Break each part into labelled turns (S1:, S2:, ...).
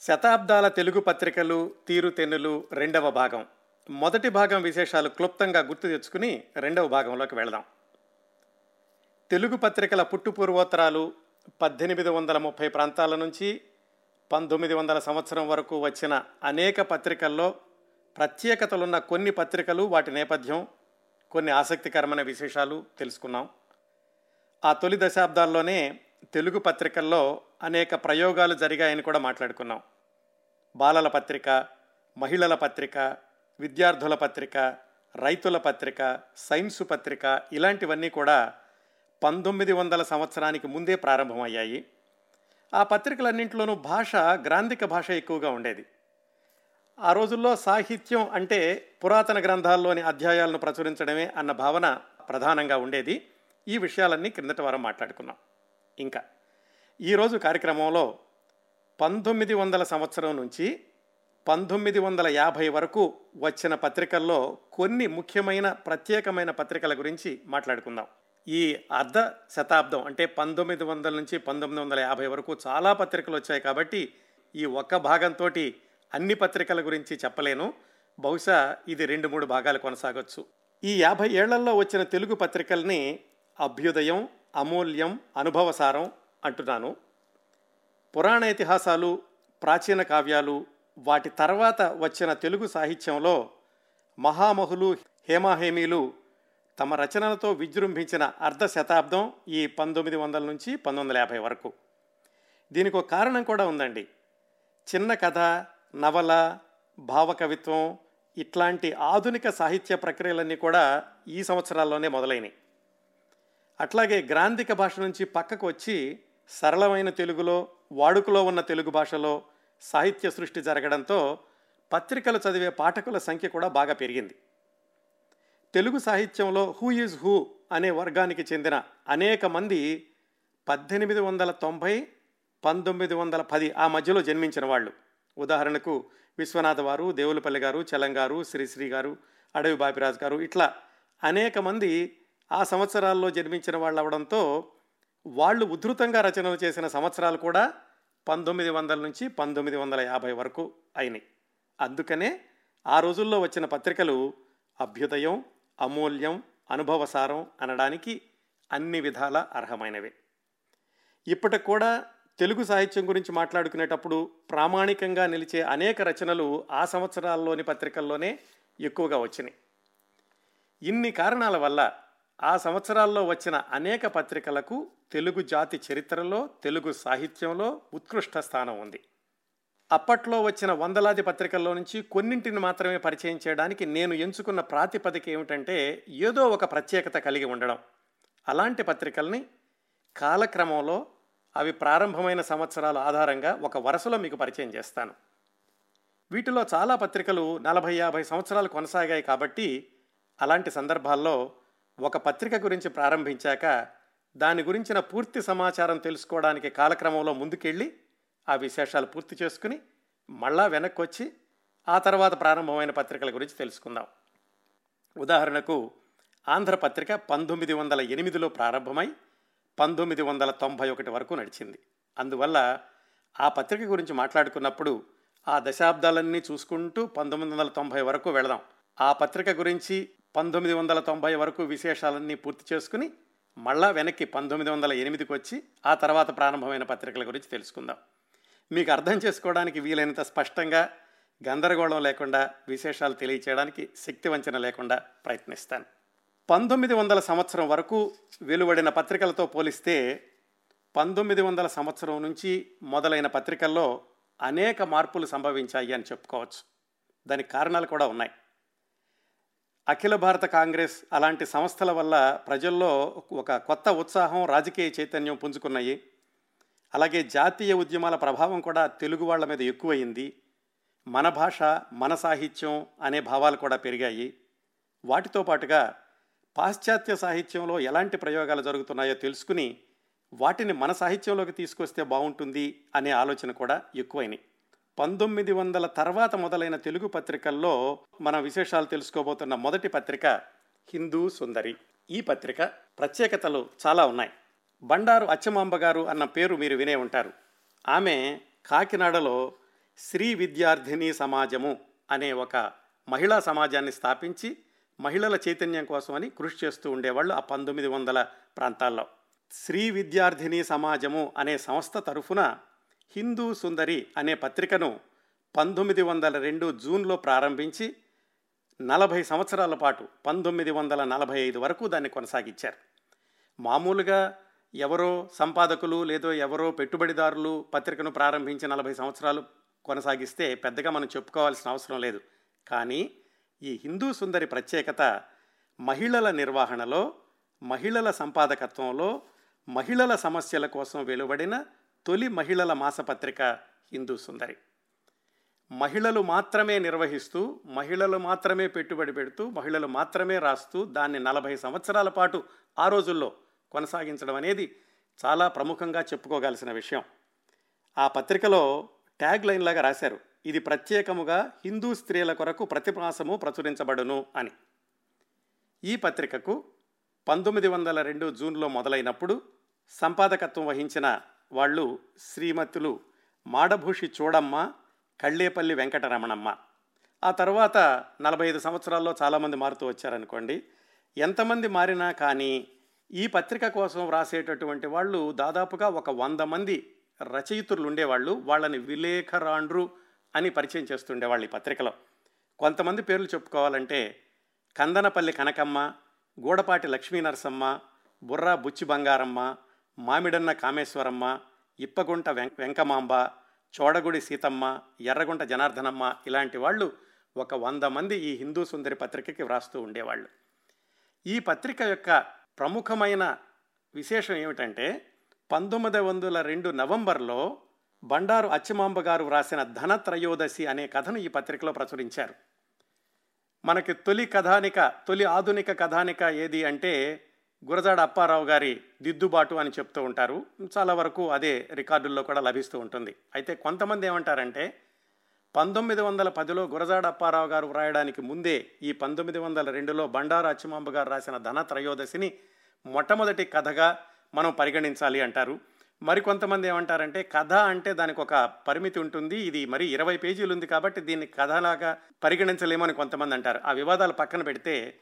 S1: శతాబ్దాల తెలుగు పత్రికలు తీరుతెన్నులు రెండవ భాగం. మొదటి భాగం విశేషాలు క్లుప్తంగా గుర్తు తెచ్చుకుని రెండవ భాగంలోకి వెళదాం. తెలుగు పత్రికల పుట్టు పూర్వోత్తరాలు పద్దెనిమిది వందల ముప్పై ప్రాంతాల నుంచి పంతొమ్మిది వందల సంవత్సరం వరకు వచ్చిన అనేక పత్రికల్లో ప్రత్యేకతలున్న కొన్ని పత్రికలు వాటి నేపథ్యం కొన్ని ఆసక్తికరమైన విశేషాలు తెలుసుకున్నాం. ఆ తొలి దశాబ్దాల్లోనే తెలుగు పత్రికల్లో అనేక ప్రయోగాలు జరిగాయని కూడా మాట్లాడుకున్నాం. బాలల పత్రిక మహిళల పత్రిక విద్యార్థుల పత్రిక రైతుల పత్రిక సైన్సు పత్రిక ఇలాంటివన్నీ కూడా పంతొమ్మిది వందల సంవత్సరానికి ముందే ప్రారంభమయ్యాయి. ఆ పత్రికలన్నింటిలోనూ భాష గ్రాంధిక భాష ఎక్కువగా ఉండేది. ఆ రోజుల్లో సాహిత్యం అంటే పురాతన గ్రంథాల్లోని అధ్యాయాలను ప్రచురించడమే అన్న భావన ప్రధానంగా ఉండేది. ఈ విషయాలన్నీ క్రిందటి వారం మాట్లాడుకున్నాం. ఇంకా. ఈరోజు కార్యక్రమంలో పంతొమ్మిది వందల సంవత్సరం నుంచి పంతొమ్మిది వందల యాభై వరకు వచ్చిన పత్రికల్లో కొన్ని ముఖ్యమైన ప్రత్యేకమైన పత్రికల గురించి మాట్లాడుకుందాం. ఈ అర్ధ శతాబ్దం అంటే పంతొమ్మిది వందల నుంచి పంతొమ్మిది వందల యాభై వరకు చాలా పత్రికలు వచ్చాయి కాబట్టి ఈ ఒక్క భాగంతో అన్ని పత్రికల గురించి చెప్పలేను. బహుశా ఇది రెండు మూడు భాగాలు కొనసాగొచ్చు. ఈ యాభై ఏళ్ళలో వచ్చిన తెలుగు పత్రికల్ని అభ్యుదయం అమూల్యం అనుభవసారం అంటున్నాను. పురాణ ఇతిహాసాలు ప్రాచీన కావ్యాలు వాటి తర్వాత వచ్చిన తెలుగు సాహిత్యంలో మహామహులు హేమాహేమీలు తమ రచనలతో విజృంభించిన అర్ధ శతాబ్దం ఈ పంతొమ్మిది వందల నుంచి పంతొమ్మిది వందల యాభై వరకు. దీనికి ఒక కారణం కూడా ఉందండి. చిన్న కథ నవల భావకవిత్వం ఇట్లాంటి ఆధునిక సాహిత్య ప్రక్రియలన్నీ కూడా ఈ సంవత్సరాల్లోనే మొదలైనవి అట్లాగే గ్రాంధిక భాష నుంచి పక్కకు వచ్చి సరళమైన తెలుగులో వాడుకలో ఉన్న తెలుగు భాషలో సాహిత్య సృష్టి జరగడంతో పత్రికలు చదివే పాఠకుల సంఖ్య కూడా బాగా పెరిగింది. తెలుగు సాహిత్యంలో హూ ఈజ్ హూ అనే వర్గానికి చెందిన అనేక మంది పద్దెనిమిది వందల తొంభై పంతొమ్మిది వందల పది ఆ మధ్యలో జన్మించిన వాళ్ళు. ఉదాహరణకు విశ్వనాథ వారు దేవులపల్లి గారు చలంగారు శ్రీశ్రీ గారు అడవి బాపిరాజు గారు ఇట్లా అనేక మంది ఆ సంవత్సరాల్లో జన్మించిన వాళ్ళు అవడంతో వాళ్ళు ఉధృతంగా రచనలు చేసిన సంవత్సరాలు కూడా పంతొమ్మిది వందల నుంచి పంతొమ్మిది వందల యాభై వరకు అయినాయి. అందుకనే ఆ రోజుల్లో వచ్చిన పత్రికలు అభ్యుదయం అమూల్యం అనుభవసారం అనడానికి అన్ని విధాల అర్హమైనవే. ఇప్పటికి కూడా తెలుగు సాహిత్యం గురించి మాట్లాడుకునేటప్పుడు ప్రామాణికంగా నిలిచే అనేక రచనలు ఆ సంవత్సరాల్లోని పత్రికల్లోనే ఎక్కువగా వచ్చినాయి. ఇన్ని కారణాల వల్ల ఆ సంవత్సరాల్లో వచ్చిన అనేక పత్రికలకు తెలుగు జాతి చరిత్రలో తెలుగు సాహిత్యంలో ఉత్కృష్ట స్థానం ఉంది. అప్పట్లో వచ్చిన వందలాది పత్రికల్లో నుంచి కొన్నింటిని మాత్రమే పరిచయం చేయడానికి నేను ఎంచుకున్న ప్రాతిపదిక ఏమిటంటే ఏదో ఒక ప్రత్యేకత కలిగి ఉండడం. అలాంటి పత్రికల్ని కాలక్రమంలో అవి ప్రారంభమైన సంవత్సరాల ఆధారంగా ఒక వరుసలో మీకు పరిచయం చేస్తాను. వీటిలో చాలా పత్రికలు నలభై యాభై సంవత్సరాలు కొనసాగాయి కాబట్టి అలాంటి సందర్భాల్లో ఒక పత్రిక గురించి ప్రారంభించాక దాని గురించిన పూర్తి సమాచారం తెలుసుకోవడానికి కాలక్రమంలో ముందుకెళ్ళి ఆ విశేషాలు పూర్తి చేసుకుని మళ్ళా వెనక్కి వచ్చి ఆ తర్వాత ప్రారంభమైన పత్రికల గురించి తెలుసుకుందాం. ఉదాహరణకు ఆంధ్రపత్రిక పంతొమ్మిది వందల ఎనిమిదిలో ప్రారంభమై పంతొమ్మిది వందల తొంభై ఒకటి వరకు నడిచింది. అందువల్ల ఆ పత్రిక గురించి మాట్లాడుకున్నప్పుడు ఆ దశాబ్దాలన్నీ చూసుకుంటూ పంతొమ్మిది వందల తొంభై వరకు వెళదాం. ఆ పత్రిక గురించి పంతొమ్మిది వందల తొంభై వరకు విశేషాలన్నీ పూర్తి చేసుకుని మళ్ళా వెనక్కి పంతొమ్మిది వందల ఎనిమిదికి వచ్చి ఆ తర్వాత ప్రారంభమైన పత్రికల గురించి తెలుసుకుందాం. మీకు అర్థం చేసుకోవడానికి వీలైనంత స్పష్టంగా గందరగోళం లేకుండా విశేషాలు తెలియచేయడానికి శక్తి వంచన లేకుండా ప్రయత్నిస్తాను. పంతొమ్మిది వందల సంవత్సరం వరకు వెలువడిన పత్రికలతో పోలిస్తే పంతొమ్మిది వందల సంవత్సరం నుంచి మొదలైన పత్రికల్లో అనేక మార్పులు సంభవించాయి అని చెప్పుకోవచ్చు. దానికి కారణాలు కూడా ఉన్నాయి. అఖిల భారత కాంగ్రెస్ అలాంటి సంస్థల వల్ల ప్రజల్లో ఒక కొత్త ఉత్సాహం రాజకీయ చైతన్యం పుంజుకున్నాయి. అలాగే జాతీయ ఉద్యమాల ప్రభావం కూడా తెలుగు వాళ్ళ మీద ఎక్కువయింది. మన భాష మన సాహిత్యం అనే భావాలు కూడా పెరిగాయి. వాటితో పాటుగా పాశ్చాత్య సాహిత్యంలో ఎలాంటి ప్రయోగాలు జరుగుతున్నాయో తెలుసుకుని వాటిని మన సాహిత్యంలోకి తీసుకొస్తే బాగుంటుంది అనే ఆలోచన కూడా ఎక్కువైనాయి. పంతొమ్మిది వందల తర్వాత మొదలైన తెలుగు పత్రికల్లో మన విశేషాలు తెలుసుకోబోతున్న మొదటి పత్రిక హిందూ సుందరి. ఈ పత్రిక ప్రత్యేకతలు చాలా ఉన్నాయి. బండారు అచ్చమాంబ గారు అన్న పేరు మీరు వినే ఉంటారు. ఆమె కాకినాడలో శ్రీ విద్యార్థిని సమాజము అనే ఒక మహిళా సమాజాన్ని స్థాపించి మహిళల చైతన్యం కోసమని కృషి చేస్తూ ఉండేవాళ్ళు ఆ పంతొమ్మిది వందల ప్రాంతాల్లో. శ్రీ విద్యార్థిని సమాజము అనే సంస్థ తరఫున హిందూ సుందరి అనే పత్రికను పంతొమ్మిది వందల రెండు జూన్లో ప్రారంభించి నలభై సంవత్సరాల పాటు పంతొమ్మిది వందల నలభై ఐదు వరకు దాన్ని కొనసాగించారు. మామూలుగా ఎవరో సంపాదకులు లేదో ఎవరో పెట్టుబడిదారులు పత్రికను ప్రారంభించి నలభై సంవత్సరాలు కొనసాగిస్తే పెద్దగా మనం చెప్పుకోవాల్సిన అవసరం లేదు. కానీ ఈ హిందూ సుందరి ప్రత్యేకత మహిళల నిర్వహణలో మహిళల సంపాదకత్వంలో మహిళల సమస్యల కోసం వెలువడిన తొలి మహిళల మాసపత్రిక హిందూ సుందరి. మహిళలు మాత్రమే నిర్వహిస్తూ మహిళలు మాత్రమే పెట్టుబడి పెడుతూ మహిళలు మాత్రమే రాస్తూ దాన్ని నలభై సంవత్సరాల పాటు ఆ రోజుల్లో కొనసాగించడం అనేది చాలా ప్రముఖంగా చెప్పుకోగలసిన విషయం. ఆ పత్రికలో ట్యాగ్ లైన్ లాగా రాశారు. ఇది ప్రత్యేకముగా హిందూ స్త్రీల కొరకు ప్రతిమాసము ప్రచురించబడును అని. ఈ పత్రికకు పంతొమ్మిది వందల రెండు జూన్లో మొదలైనప్పుడు సంపాదకత్వం వహించిన వాళ్ళు శ్రీమతులు మాడభూషి చూడమ్మ కళ్ళేపల్లి వెంకటరమణమ్మ. ఆ తర్వాత నలభై ఐదు సంవత్సరాల్లో చాలామంది మారుతూ వచ్చారనుకోండి. ఎంతమంది మారినా కానీ ఈ పత్రిక కోసం వ్రాసేటటువంటి వాళ్ళు దాదాపుగా ఒక వంద మంది రచయితులు ఉండేవాళ్ళు. వాళ్ళని విలేఖరాండ్రు అని పరిచయం చేస్తుండేవాళ్ళు ఈ పత్రికలో. కొంతమంది పేర్లు చెప్పుకోవాలంటే కందనపల్లి కనకమ్మ గూడపాటి లక్ష్మీ నరసమ్మ బుర్రా బుచ్చి బంగారమ్మ మామిడన్న కామేశ్వరమ్మ ఇప్పగుంట వెం వెంకమాంబ చోడగుడి సీతమ్మ ఎర్రగుంట జనార్దనమ్మ ఇలాంటి వాళ్ళు ఒక వంద మంది ఈ హిందూ సుందరి పత్రికకి వ్రాస్తూ ఉండేవాళ్ళు. ఈ పత్రిక యొక్క ప్రముఖమైన విశేషం ఏమిటంటే పంతొమ్మిది వందల రెండు నవంబర్లో బండారు అచ్చమాంబ గారు వ్రాసిన ధనత్రయోదశి అనే కథను ఈ పత్రికలో ప్రచురించారు. మనకి తొలి కథానిక తొలి ఆధునిక కథానిక ఏది అంటే గురజాడ అప్పారావు గారి దిద్దుబాటు అని చెప్తూ ఉంటారు. చాలా వరకు అదే రికార్డుల్లో కూడా లభిస్తూ ఉంటుంది. అయితే కొంతమంది ఏమంటారంటే పంతొమ్మిది వందల పదిలో గురజాడ అప్పారావు గారు వ్రాయడానికి ముందే ఈ పంతొమ్మిది వందల రెండులో బండారు అచ్చిమాంబ గారు రాసిన ధన త్రయోదశిని మొట్టమొదటి కథగా మనం పరిగణించాలి అంటారు. మరికొంతమంది ఏమంటారంటే కథ అంటే దానికి ఒక పరిమితి ఉంటుంది. ఇది మరి ఇరవై పేజీలు ఉంది కాబట్టి దీన్ని కథలాగా పరిగణించలేమని కొంతమంది అంటారు. ఆ వివాదాలు పక్కన పెడితే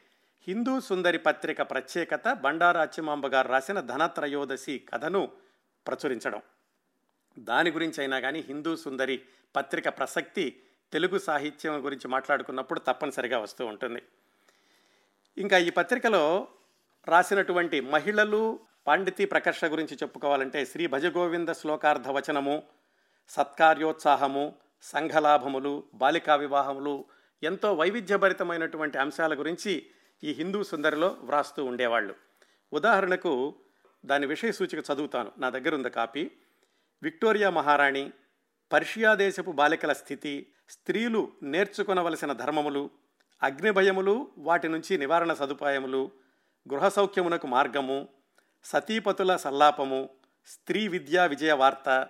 S1: హిందూ సుందరి పత్రిక ప్రత్యేకత బండారా అచ్చిమాంబ గారు రాసిన ధనత్రయోదశి కథను ప్రచురించడం. దాని గురించి అయినా కానీ హిందూ సుందరి పత్రిక ప్రసక్తి తెలుగు సాహిత్యం గురించి మాట్లాడుకున్నప్పుడు తప్పనిసరిగా వస్తూ ఉంటుంది. ఇంకా ఈ పత్రికలో రాసినటువంటి మహిళలు పాండితి ప్రకర్ష గురించి చెప్పుకోవాలంటే శ్రీ భజగోవింద శ్లోకార్థ వచనము సత్కార్యోత్సాహము సంఘలాభములు బాలికా వివాహములు ఎంతో వైవిధ్యభరితమైనటువంటి అంశాల గురించి ఈ హిందూ సుందరిలో వ్రాస్తూ ఉండేవాళ్ళు. ఉదాహరణకు దాని విషయ సూచిక చదువుతాను. నా దగ్గర ఉంది కాపీ. విక్టోరియా మహారాణి పర్షియా దేశపు బాలికల స్థితి స్త్రీలు నేర్చుకొనవలసిన ధర్మములు అగ్నిభయములు వాటి నుంచి నివారణ సదుపాయములు గృహ సౌఖ్యమునకు మార్గము సతీపతుల సల్లాపము స్త్రీ విద్యా విజయ వార్త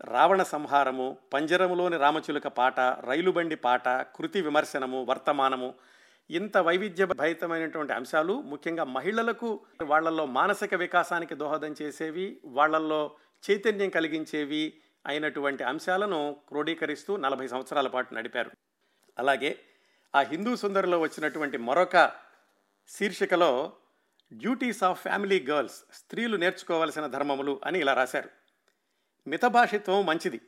S1: రావణ సంహారము పంజరములోని రామచిలుక పాట రైలుబండి పాట కృతి విమర్శనము వర్తమానము ఇంత వైవిధ్యభరితమైనటువంటి అంశాలు ముఖ్యంగా మహిళలకు వాళ్ళల్లో మానసిక వికాసానికి దోహదం చేసేవి వాళ్ళల్లో చైతన్యం కలిగించేవి అయినటువంటి అంశాలను క్రోడీకరిస్తూ నలభై సంవత్సరాల పాటు నడిపారు. అలాగే ఆ హిందూ సుందరిలో వచ్చినటువంటి మరొక శీర్షికలో డ్యూటీస్ ఆఫ్ ఫ్యామిలీ గర్ల్స్ స్త్రీలు నేర్చుకోవలసిన ధర్మములు అని ఇలా రాశారు. మితభాషిత్వం మంచిది.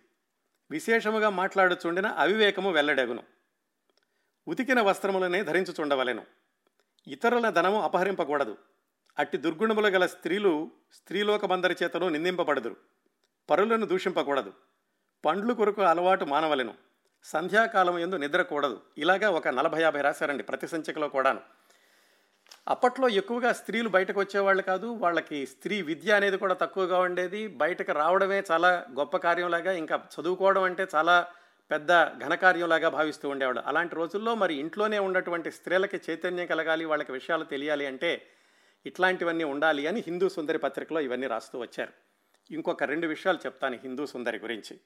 S1: విశేషముగా మాట్లాడుచుండిన అవివేకము వెల్లడెగును. ఉతికిన వస్త్రములనే ధరించుచుండవలెను. ఇతరుల ధనము అపహరింపకూడదు. అట్టి దుర్గుణములు గల స్త్రీలు స్త్రీలోకమందరి చేతను నిందింపబడదురు. పరులను దూషింపకూడదు. పండ్లు కొరకు అలవాటు మానవలెను. సంధ్యాకాలం ఎందు నిద్రకూడదు. ఇలాగా ఒక నలభై యాభై రాశారండి ప్రతి సంచికలో కూడాను. అప్పట్లో ఎక్కువగా స్త్రీలు బయటకు వచ్చేవాళ్ళు కాదు వాళ్ళకి స్త్రీ విద్య అనేది కూడా తక్కువగా ఉండేది. బయటకు రావడమే చాలా గొప్ప కార్యంలాగా ఇంకా చదువుకోవడం అంటే చాలా పెద్ద ఘనకార్యంలాగా భావిస్తూ ఉండేవాడు. అలాంటి రోజుల్లో మరి ఇంట్లోనే ఉన్నటువంటి స్త్రీలకి చైతన్యం కలగాలి వాళ్ళకి విషయాలు తెలియాలి అంటే ఇట్లాంటివన్నీ ఉండాలి అని హిందూ సుందరి పత్రికలో ఇవన్నీ రాస్తూ వచ్చారు. ఇంకొక రెండు విషయాలు చెప్తాను హిందూ సుందరి గురించి.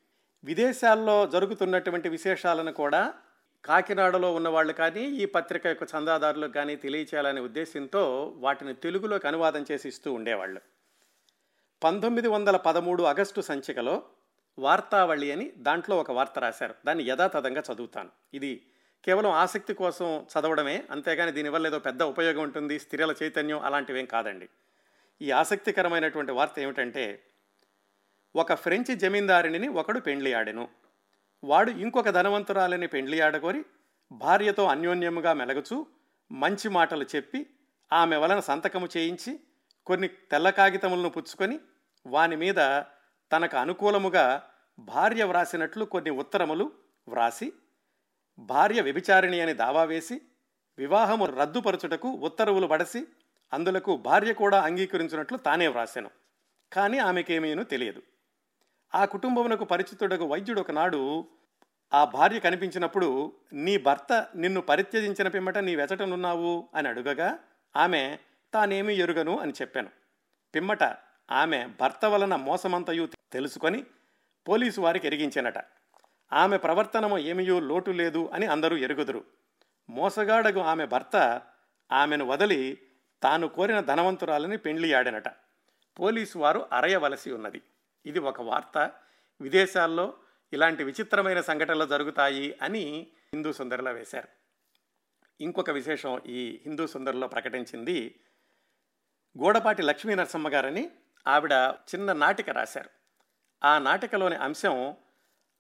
S1: విదేశాల్లో జరుగుతున్నటువంటి విశేషాలను కూడా కాకినాడలో ఉన్నవాళ్ళు కానీ ఈ పత్రిక యొక్క చందాదారులకు కానీ తెలియచేయాలనే ఉద్దేశంతో వాటిని తెలుగులోకి అనువాదం చేసి ఇస్తూ ఉండేవాళ్ళు. పంతొమ్మిది వందల పదమూడు ఆగస్టు సంచికలో వార్తావళి అని దాంట్లో ఒక వార్త రాశారు. దాన్ని యథాతథంగా చదువుతాను. ఇది కేవలం ఆసక్తి కోసం చదవడమే అంతేగాని దీనివల్ల ఏదో పెద్ద ఉపయోగం ఉంటుంది స్త్రీల చైతన్యం అలాంటివేం కాదండి. ఈ ఆసక్తికరమైనటువంటి వార్త ఏమిటంటే ఒక ఫ్రెంచ్ జమీందారిని ఒకడు పెండ్లి ఆడెను. వాడు ఇంకొక ధనవంతురాలని పెండ్లి ఆడగోరి భార్యతో అన్యోన్యముగా మెలగుచూ మంచి మాటలు చెప్పి ఆమె వలన సంతకము చేయించి కొన్ని తెల్ల కాగితములను పుచ్చుకొని వాని మీద తనకు అనుకూలముగా భార్య వ్రాసినట్లు కొన్ని ఉత్తరములు వ్రాసి భార్య వ్యభిచారిణి అని దావా వేసి వివాహము రద్దుపరచుటకు ఉత్తర్వులు పడసి అందులకు భార్య కూడా అంగీకరించినట్లు తానే వ్రాసాను. కానీ ఆమెకేమీను తెలియదు. ఆ కుటుంబమునకు పరిచితుడకు వైద్యుడు ఒకనాడు ఆ భార్య కనిపించినప్పుడు నీ భర్త నిన్ను పరిత్యజించిన పిమ్మట నీ వెచటనున్నావు అని అడుగగా ఆమె తానేమీ ఎరుగను అని చెప్పాను. పిమ్మట ఆమె భర్త వలన మోసమంతయు తెలుసుకొని పోలీసు వారికి ఎరిగించానట. ఆమె ప్రవర్తనము ఏమీయూ లోటు లేదు అని అందరూ ఎరుగుదురు. మోసగాడగు ఆమె భర్త ఆమెను వదిలి తాను కోరిన ధనవంతురాలని పెండ్లి ఆడినట. పోలీసు వారు అరయవలసి ఉన్నది. ఇది ఒక వార్త. విదేశాల్లో ఇలాంటి విచిత్రమైన సంఘటనలు జరుగుతాయి అని హిందూ సుందరిలో వేశారు. ఇంకొక విశేషం ఈ హిందూ సుందరిలో ప్రకటించింది. గోడపాటి లక్ష్మీ నరసమ్మ గారని ఆవిడ చిన్న నాటిక రాశారు. ఆ నాటికలోని అంశం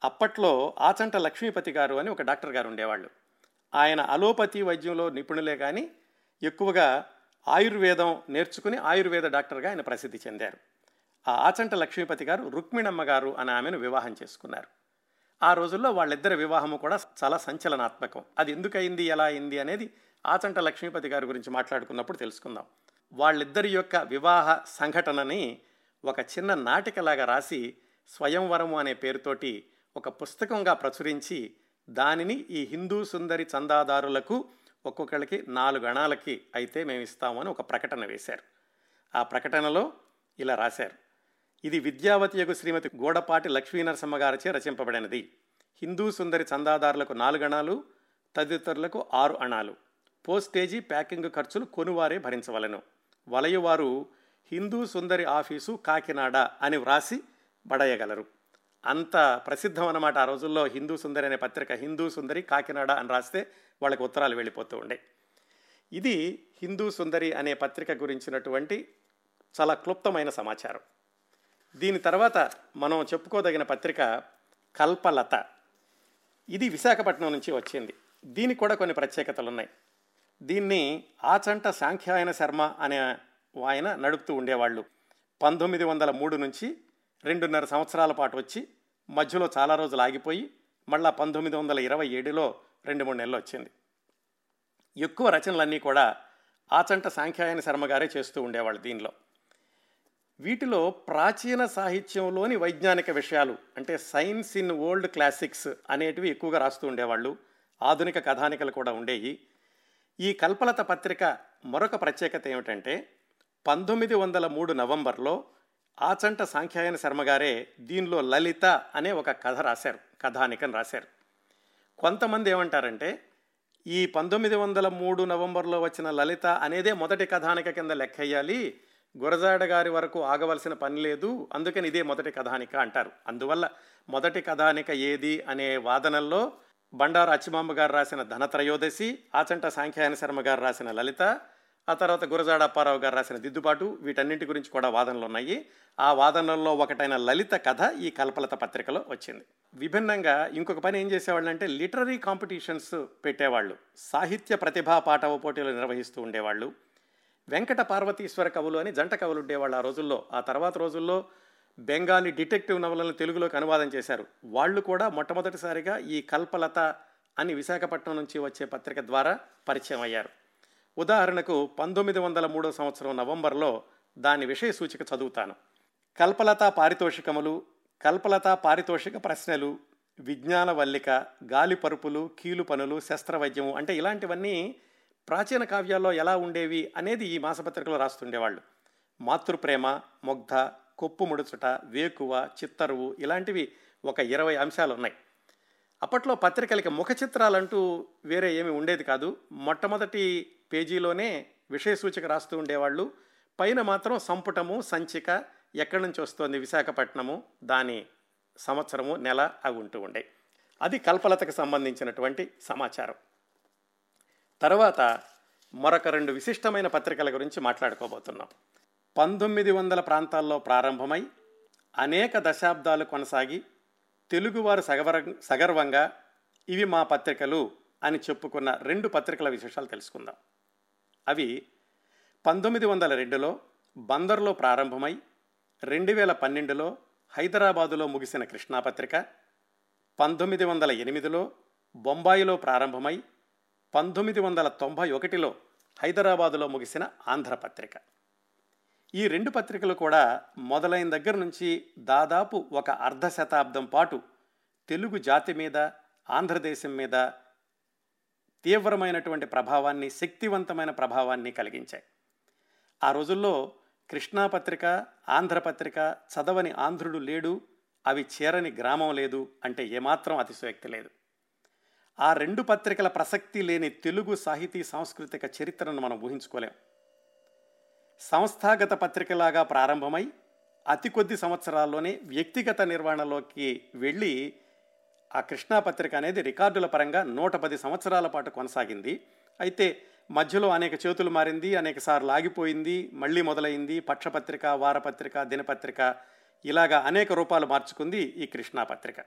S1: అప్పట్లో ఆచంట లక్ష్మీపతి గారు అని ఒక డాక్టర్ గారు ఉండేవాళ్ళు. ఆయన అలోపతి వైద్యంలో నిపుణులే కానీ ఎక్కువగా ఆయుర్వేదం నేర్చుకుని ఆయుర్వేద డాక్టర్గా ఆయన ప్రసిద్ధి చెందారు. ఆ ఆచంట లక్ష్మీపతి గారు రుక్మిణమ్మ గారు అనే ఆమెను వివాహం చేసుకున్నారు. ఆ రోజుల్లో వాళ్ళిద్దరి వివాహము కూడా చాలా సంచలనాత్మకం. అది ఎందుకయింది ఎలా అయింది అనేది ఆచంట లక్ష్మీపతి గారి గురించి మాట్లాడుకున్నప్పుడు తెలుసుకుందాం. వాళ్ళిద్దరి యొక్క వివాహ సంఘటనని ఒక చిన్న నాటికలాగా రాసి స్వయంవరము అనే పేరుతోటి ఒక పుస్తకంగా ప్రచురించి దానిని ఈ హిందూ సుందరి చందాదారులకు ఒక్కొక్కరికి నాలుగు అణాలకి అయితే మేము ఇస్తామని ఒక ప్రకటన వేశారు. ఆ ప్రకటనలో ఇలా రాశారు. ఇది విద్యావతి యొక్క శ్రీమతి గోడపాటి లక్ష్మీనరసమ్మ గారిచే రచింపబడినది. హిందూ సుందరి చందాదారులకు నాలుగు అణాలు తదితరులకు ఆరు అణాలు. పోస్టేజీ ప్యాకింగ్ ఖర్చులు కొనువారే భరించవలను. వలయవారు హిందూ సుందరి ఆఫీసు కాకినాడ అని వ్రాసి బడయగలరు అంత ప్రసిద్ధం అన్నమాట ఆ రోజుల్లో హిందూ సుందరి అనే పత్రిక హిందూ సుందరి కాకినాడ అని రాస్తే వాళ్ళకి ఉత్తరాలు వెళ్ళిపోతూ ఉండే. ఇది హిందూ సుందరి అనే పత్రిక గురించినటువంటి చాలా క్లుప్తమైన సమాచారం. దీని తర్వాత మనం చెప్పుకోదగిన పత్రిక కల్పలత. ఇది విశాఖపట్నం నుంచి వచ్చింది. దీనికి కూడా కొన్ని ప్రత్యేకతలు ఉన్నాయి దీన్ని ఆచంట సాంఖ్యాయన శర్మ అనే ఆయన నడుపుతూ ఉండేవాళ్ళు. పంతొమ్మిది వందల మూడు నుంచి రెండున్నర సంవత్సరాల పాటు వచ్చి మధ్యలో చాలా రోజులు ఆగిపోయి మళ్ళా పంతొమ్మిది వందల ఇరవై ఏడులో రెండు మూడు నెలలు వచ్చింది. ఎక్కువ రచనలన్నీ కూడా ఆచంట సాంఖ్యాయన శర్మ గారే చేస్తూ ఉండేవాళ్ళు దీనిలో. వీటిలో ప్రాచీన సాహిత్యంలోని వైజ్ఞానిక విషయాలు అంటే సైన్స్ ఇన్ ఓల్డ్ క్లాసిక్స్ అనేటివి ఎక్కువగా రాస్తూ ఉండేవాళ్ళు. ఆధునిక కథానికలు కూడా ఉండేవి ఈ కల్పలత పత్రిక మరొక ప్రత్యేకత ఏమిటంటే పంతొమ్మిది వందల మూడు నవంబర్లో ఆచంట సాంఖ్యాయన శర్మగారే దీనిలో లలిత అనే ఒక కథ రాశారు కథానికని రాశారు. కొంతమంది ఏమంటారంటే ఈ పంతొమ్మిది వందల మూడు నవంబర్లో వచ్చిన లలిత అనేదే మొదటి కథానిక కింద లెక్కయ్యాలి గురజాడ గారి వరకు ఆగవలసిన పని లేదు అందుకని ఇదే మొదటి కథానిక అంటారు. అందువల్ల మొదటి కథానిక ఏది అనే వాదనల్లో బండారు అచ్చిమాంబ గారు రాసిన ధనత్రయోదశి ఆచంట సాంఖ్యాయన శర్మ గారు రాసిన లలిత ఆ తర్వాత గురజాడ అప్పారావు గారు రాసిన దిద్దుబాటు వీటన్నింటి గురించి కూడా వాదనలు ఉన్నాయి. ఆ వాదనల్లో ఒకటైన లలిత కథ ఈ కల్పలత పత్రికలో వచ్చింది. విభిన్నంగా ఇంకొక పని ఏం చేసేవాళ్ళు అంటే లిటరరీ కాంపిటీషన్స్ పెట్టేవాళ్ళు. సాహిత్య ప్రతిభా పాఠవ పోటీలు నిర్వహిస్తూ ఉండేవాళ్ళు. వెంకట పార్వతీశ్వర కవులు అని జంట కవులు ఉండేవాళ్ళు ఆ రోజుల్లో. ఆ తర్వాత రోజుల్లో బెంగాలీ డిటెక్టివ్ నవలను తెలుగులోకి అనువాదం చేశారు. వాళ్ళు కూడా మొట్టమొదటిసారిగా ఈ కల్పలత అని విశాఖపట్నం నుంచి వచ్చే పత్రిక ద్వారా పరిచయం అయ్యారు. ఉదాహరణకు పంతొమ్మిది వందల మూడో సంవత్సరం నవంబర్లో దాని విషయ సూచిక చదువుతాను. కల్పలత పారితోషికములు కల్పలత పారితోషిక ప్రశ్నలు విజ్ఞాన వల్లిక గాలి పరుపులు కీలు పనులు శస్త్రవైద్యము అంటే ఇలాంటివన్నీ ప్రాచీన కావ్యాల్లో ఎలా ఉండేవి అనేది ఈ మాసపత్రికలో రాస్తుండేవాళ్ళు. మాతృప్రేమ మొగ్ధ కొప్పు ముడుచుట వేకువ చిత్తరువు ఇలాంటివి ఒక ఇరవై అంశాలు ఉన్నాయి అప్పట్లో పత్రికలకి ముఖ చిత్రాలంటూ వేరే ఏమి ఉండేది కాదు. మొట్టమొదటి పేజీలోనే విషయ సూచిక రాస్తూ ఉండేవాళ్ళు. పైన మాత్రం సంపుటము సంచిక ఎక్కడి నుంచి వస్తోంది విశాఖపట్నము దాని సంవత్సరము నెల అవి ఉంటూ ఉండే అది కల్పలతకు సంబంధించినటువంటి సమాచారం. తర్వాత మరొక రెండు విశిష్టమైన పత్రికల గురించి మాట్లాడుకోబోతున్నాం. పంతొమ్మిది వందల ప్రాంతాల్లో ప్రారంభమై అనేక దశాబ్దాలు కొనసాగి తెలుగువారు సగవర సగర్వంగా ఇవి మా పత్రికలు అని చెప్పుకున్న రెండు పత్రికల విశేషాలు తెలుసుకుందాం. అవి పంతొమ్మిది వందల రెండులో బందర్లో ప్రారంభమై రెండు వేల పన్నెండులో హైదరాబాదులో ముగిసిన కృష్ణాపత్రిక పంతొమ్మిది వందల ఎనిమిదిలో బొంబాయిలో ప్రారంభమై పంతొమ్మిది వందల తొంభై ఒకటిలో హైదరాబాదులో ముగిసిన ఆంధ్రపత్రిక. ఈ రెండు పత్రికలు కూడా మొదలైన దగ్గర నుంచి దాదాపు ఒక అర్ధ శతాబ్దం పాటు తెలుగు జాతి మీద ఆంధ్రదేశం మీద తీవ్రమైనటువంటి ప్రభావాన్ని శక్తివంతమైన ప్రభావాన్ని కలిగించాయి. ఆ రోజుల్లో కృష్ణాపత్రిక ఆంధ్రపత్రిక చదవని ఆంధ్రుడు లేడు అవి చేరని గ్రామం లేదు అంటే ఏమాత్రం అతిశయోక్తి లేదు. ఆ రెండు పత్రికల ప్రసక్తి లేని తెలుగు సాహితీ సాంస్కృతిక చరిత్రను మనం ఊహించుకోలేం. సంస్థాగత పత్రికలాగా ప్రారంభమై అతి కొద్ది సంవత్సరాల్లోనే వ్యక్తిగత నిర్వహణలోకి వెళ్ళి ఆ కృష్ణా పత్రిక అనేది రికార్డుల పరంగా నూట పది సంవత్సరాల పాటు కొనసాగింది. అయితే మధ్యలో అనేక చేతులు మారింది అనేక సార్లు ఆగిపోయింది మళ్ళీ మొదలైంది పక్షపత్రిక వారపత్రిక దినపత్రిక ఇలాగా అనేక రూపాలు మార్చుకుంది ఈ కృష్ణా పత్రిక.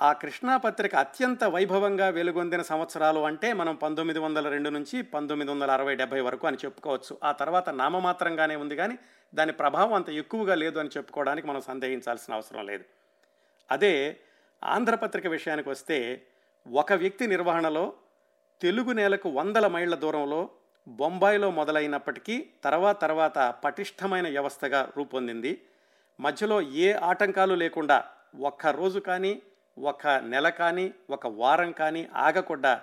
S1: ఆ కృష్ణా పత్రిక అత్యంత వైభవంగా వెలుగొందిన సంవత్సరాలు అంటే మనం పంతొమ్మిది వందల రెండు నుంచి పంతొమ్మిది వందల అరవై డెబ్బై వరకు అని చెప్పుకోవచ్చు. ఆ తర్వాత నామమాత్రంగానే ఉంది కానీ దాని ప్రభావం అంత ఎక్కువగా లేదు అని చెప్పుకోవడానికి మనం సందేహించాల్సిన అవసరం లేదు. అదే ఆంధ్రపత్రిక విషయానికి వస్తే ఒక వ్యక్తి నిర్వహణలో తెలుగు నేలకు వందల మైళ్ళ దూరంలో బొంబాయిలో మొదలైనప్పటికీ తర్వాత తర్వాత పటిష్టమైన వ్యవస్థగా రూపొందింది. మధ్యలో ఏ ఆటంకాలు లేకుండా ఒక్క రోజు కానీ ఒక నెల కానీ ఒక వారం కానీ ఆగకుండా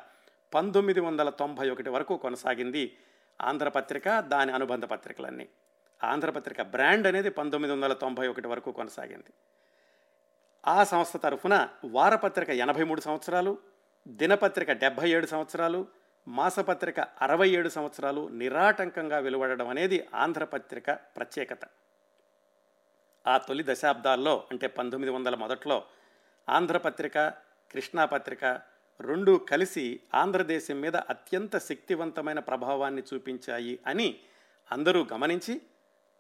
S1: పంతొమ్మిది వందల తొంభై ఒకటి వరకు కొనసాగింది ఆంధ్రపత్రిక దాని అనుబంధ పత్రికలన్నీ. ఆంధ్రపత్రిక బ్రాండ్ అనేది పంతొమ్మిది వందల తొంభై ఒకటి వరకు కొనసాగింది. ఆ సంస్థ తరఫున వారపత్రిక ఎనభై మూడు సంవత్సరాలు దినపత్రిక డెబ్భై ఏడు సంవత్సరాలు మాసపత్రిక అరవై ఏడు సంవత్సరాలు నిరాటంకంగా వెలువడడం అనేది ఆంధ్రపత్రిక ప్రత్యేకత. ఆ తొలి దశాబ్దాల్లో అంటే పంతొమ్మిది వందల మొదట్లో ఆంధ్రపత్రిక కృష్ణాపత్రిక రెండు కలిసి ఆంధ్రదేశం మీద అత్యంత శక్తివంతమైన ప్రభావాన్ని చూపించాయి అని అందరూ గమనించి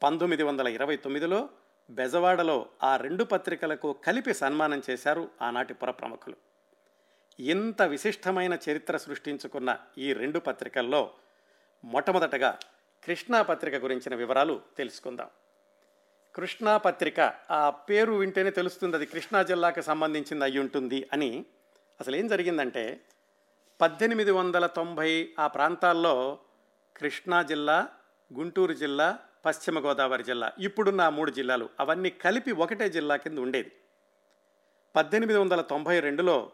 S1: పంతొమ్మిది వందల ఇరవై తొమ్మిదిలో బెజవాడలో ఆ రెండు పత్రికలకు కలిపి సన్మానం చేశారు ఆనాటి పుర ప్రముఖులు. ఇంత విశిష్టమైన చరిత్ర సృష్టించుకున్న ఈ రెండు పత్రికల్లో మొట్టమొదటగా కృష్ణా పత్రిక గురించిన వివరాలు తెలుసుకుందాం. కృష్ణా పత్రిక ఆ పేరు వింటేనే తెలుస్తుంది అది కృష్ణా జిల్లాకు సంబంధించింది అయి ఉంటుంది అని. అసలు ఏం జరిగిందంటే పద్దెనిమిది వందల తొంభై ఆ ప్రాంతాల్లో కృష్ణా జిల్లా గుంటూరు జిల్లా పశ్చిమ గోదావరి జిల్లా ఇప్పుడున్న ఆ మూడు జిల్లాలు అవన్నీ కలిపి ఒకటే జిల్లా కింద ఉండేది. పద్దెనిమిది వందల తొంభై రెండులో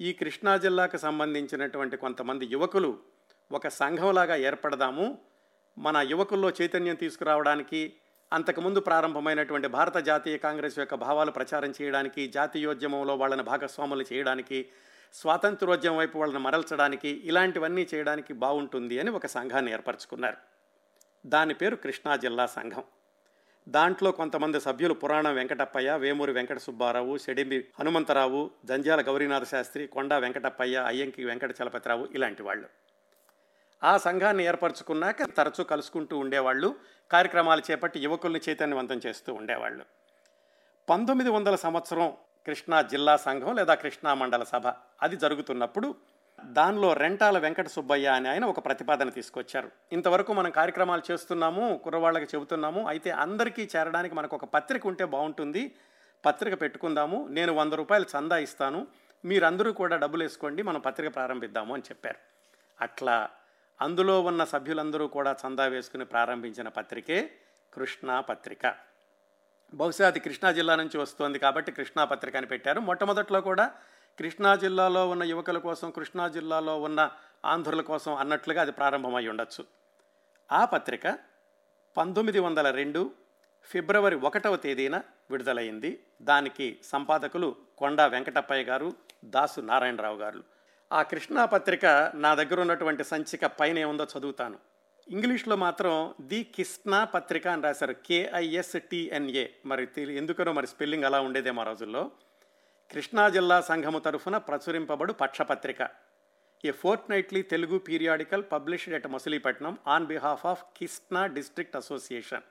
S1: ఈ కృష్ణా జిల్లాకు సంబంధించినటువంటి కొంతమంది యువకులు ఒక సంఘంలాగా ఏర్పడదాము. మన యువకుల్లో చైతన్యం తీసుకురావడానికి అంతకుముందు ప్రారంభమైనటువంటి భారత జాతీయ కాంగ్రెస్ యొక్క భావాలు ప్రచారం చేయడానికి జాతీయోద్యమంలో వాళ్ళని భాగస్వాములు చేయడానికి స్వాతంత్రోద్యమం వైపు వాళ్ళని మరల్చడానికి ఇలాంటివన్నీ చేయడానికి బాగుంటుంది అని ఒక సంఘాన్ని ఏర్పరచుకున్నారు. దాని పేరు కృష్ణా జిల్లా సంఘం. దాంట్లో కొంతమంది సభ్యులు పురాణం వెంకటప్పయ్య వేమూరి వెంకట సుబ్బారావు షెడింబి హనుమంతరావు జంజాల గౌరీనాథ శాస్త్రి కొండా వెంకటప్పయ్య అయ్యంకి వెంకట చలపతిరావు ఇలాంటి వాళ్ళు. ఆ సంఘాన్ని ఏర్పరచుకున్నాక తరచూ కలుసుకుంటూ ఉండేవాళ్ళు. కార్యక్రమాలు చేపట్టి యువకుల్ని చైతన్యవంతం చేస్తూ ఉండేవాళ్ళు. పంతొమ్మిది వందల సంవత్సరం కృష్ణా జిల్లా సంఘం లేదా కృష్ణా మండల సభ అది జరుగుతున్నప్పుడు దానిలో రెంటాల వెంకట సుబ్బయ్య అని ఆయన ఒక ప్రతిపాదన తీసుకొచ్చారు. ఇంతవరకు మనం కార్యక్రమాలు చేస్తున్నాము కుర్రవాళ్ళకి చెబుతున్నాము అయితే అందరికీ చేరడానికి మనకు ఒక పత్రిక ఉంటే బాగుంటుంది. పత్రిక పెట్టుకుందాము నేను వంద రూపాయలు చందా ఇస్తాను మీరందరూ కూడా డబ్బులు వేసుకోండి మనం పత్రిక ప్రారంభిద్దాము అని చెప్పారు. అట్లా అందులో ఉన్న సభ్యులందరూ కూడా చందా వేసుకుని ప్రారంభించిన పత్రికే కృష్ణా పత్రిక. బహుశా అది కృష్ణా జిల్లా నుంచి వస్తోంది కాబట్టి కృష్ణా పత్రిక అని పెట్టారు. మొట్టమొదట్లో కూడా కృష్ణా జిల్లాలో ఉన్న యువకుల కోసం కృష్ణా జిల్లాలో ఉన్న ఆంధ్రుల కోసం అన్నట్లుగా అది ప్రారంభమై ఉండొచ్చు. ఆ పత్రిక పంతొమ్మిది వందల రెండు ఫిబ్రవరి ఒకటవ తేదీన విడుదలైంది. దానికి సంపాదకులు కొండా వెంకటప్పయ్య గారు దాసు నారాయణరావు గారు. ఆ కృష్ణా పత్రిక నా దగ్గర ఉన్నటువంటి సంచిక పైన ఏముందో చదువుతాను. ఇంగ్లీష్లో మాత్రం ది కిష్ణా పత్రిక అని రాశారు. కేఐఎస్టిఎన్ఏ మరి ఎందుకనో మరి స్పెల్లింగ్ అలా ఉండేదేమో ఆ రోజుల్లో. కృష్ణా జిల్లా సంఘము తరఫున ప్రచురింపబడు పక్షపత్రిక. A fortnightly Telugu periodical published at Machilipatnam on behalf of Krishna district association.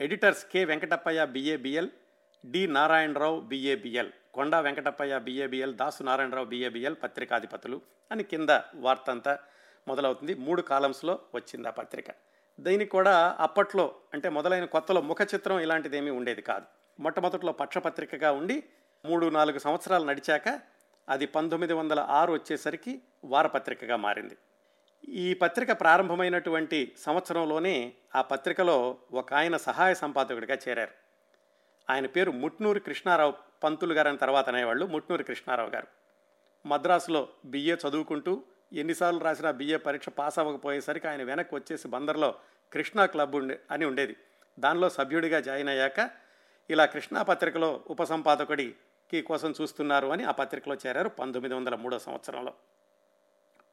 S1: Editors K Venkatappayya BA BL D Narayanarao BA BL Konda Venkatappayya BA BL Dasu Narayanarao BA BL పత్రికాధిపతులు అని కింద వార్త అంతా మొదలవుతుంది. మూడు కాలమ్స్లో వచ్చింది ఆ పత్రిక. దీనికి కూడా అప్పట్లో అంటే మొదలైన కొత్తలో ముఖ చిత్రం ఇలాంటిది ఏమీ ఉండేది కాదు. మొట్టమొదట్లో పక్షపత్రికగా ఉండి మూడు నాలుగు సంవత్సరాలు నడిచాక అది పంతొమ్మిది వందల ఆరు వచ్చేసరికి వారపత్రికగా మారింది. ఈ పత్రిక ప్రారంభమైనటువంటి సంవత్సరంలోనే ఆ పత్రికలో ఒక ఆయన సహాయ సంపాదకుడిగా చేరారు. ఆయన పేరు ముట్నూరి కృష్ణారావు పంతులు గారు అని తర్వాత అనేవాళ్ళు ముట్నూరి కృష్ణారావు గారు. మద్రాసులో బిఏ చదువుకుంటూ ఎన్నిసార్లు రాసినా బిఏ పరీక్ష పాస్ అవ్వకపోయేసరికి ఆయన వెనక్కి వచ్చేసి బందర్లో కృష్ణా క్లబ్ ఉండే అని ఉండేది. దానిలో సభ్యుడిగా జాయిన్ అయ్యాక ఇలా కృష్ణా పత్రికలో ఉపసంపాదకుడికి కోసం చూస్తున్నారు అని ఆ పత్రికలో చేరారు పంతొమ్మిది వందల మూడో సంవత్సరంలో.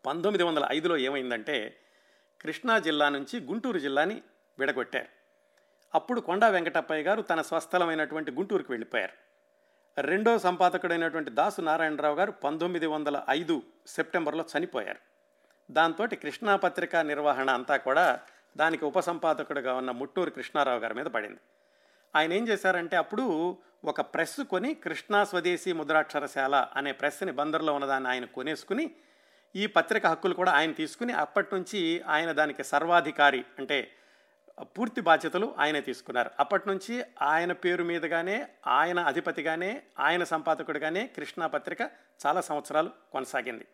S1: పంతొమ్మిది వందల ఐదులో ఏమైందంటే కృష్ణా జిల్లా నుంచి గుంటూరు జిల్లాని విడగొట్టారు. అప్పుడు కొండా వెంకటప్పయ్య గారు తన స్వస్థలమైనటువంటి గుంటూరుకు వెళ్ళిపోయారు. రెండో సంపాదకుడైనటువంటి దాసు నారాయణరావు గారు పంతొమ్మిది వందల ఐదు సెప్టెంబర్లో చనిపోయారు. దాంతో కృష్ణాపత్రిక నిర్వహణ అంతా కూడా దానికి ఉపసంపాదకుడిగా ఉన్న ముట్టూరు కృష్ణారావు గారి మీద పడింది. ఆయన ఏం చేశారంటే అప్పుడు ఒక ప్రెస్ కొని కృష్ణా స్వదేశీ ముద్రాక్షరశాల అనే ప్రెస్ని బందర్లో ఉన్నదాన్ని ఆయన కొనేసుకుని ఈ పత్రిక హక్కులు కూడా ఆయన తీసుకుని అప్పటి నుంచి ఆయన దానికి సర్వాధికారి అంటే పూర్తి బాధ్యతలు ఆయనే తీసుకున్నారు. అప్పటి నుంచి ఆయన పేరు మీదుగానే ఆయన అధిపతిగానే ఆయన సంపాదకుడిగానే కృష్ణా పత్రిక చాలా సంవత్సరాలు కొనసాగింది.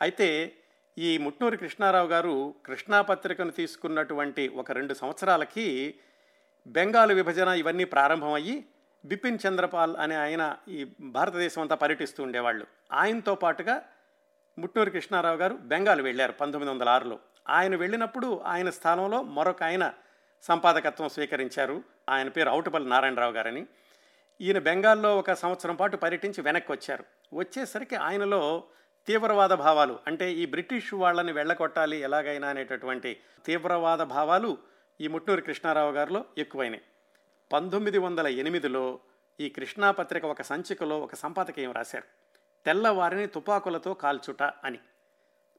S1: అయితే ఈ ముట్నూరు కృష్ణారావు గారు కృష్ణా పత్రికను తీసుకున్నటువంటి ఒక రెండు సంవత్సరాలకి బెంగాల్ విభజన ఇవన్నీ ప్రారంభమయ్యి బిపిన్ చంద్రపాల్ అనే ఆయన ఈ భారతదేశం అంతా పర్యటిస్తూ ఉండేవాళ్ళు. ఆయనతో పాటుగా ముట్నూరు కృష్ణారావు గారు బెంగాల్ వెళ్ళారు పంతొమ్మిది వందల ఆరులో. ఆయన వెళ్ళినప్పుడు ఆయన స్థానంలో మరొక ఆయన సంపాదకత్వం స్వీకరించారు. ఆయన పేరు ఔటుపల్లి నారాయణరావు గారని. ఈయన బెంగాల్లో ఒక సంవత్సరం పాటు పర్యటించి వెనక్కి వచ్చారు వచ్చేసరికి ఆయనలో తీవ్రవాద భావాలు అంటే ఈ బ్రిటిష్ వాళ్ళని వెళ్ళగొట్టాలి ఎలాగైనా అనేటటువంటి తీవ్రవాద భావాలు ఈ ముట్నూరి కృష్ణారావు గారిలో ఎక్కువైనాయి. పంతొమ్మిది వందల ఎనిమిదిలో ఈ కృష్ణా పత్రిక ఒక సంచికలో ఒక సంపాదకీయం రాశారు. తెల్లవారిని తుపాకులతో కాల్చుట అని.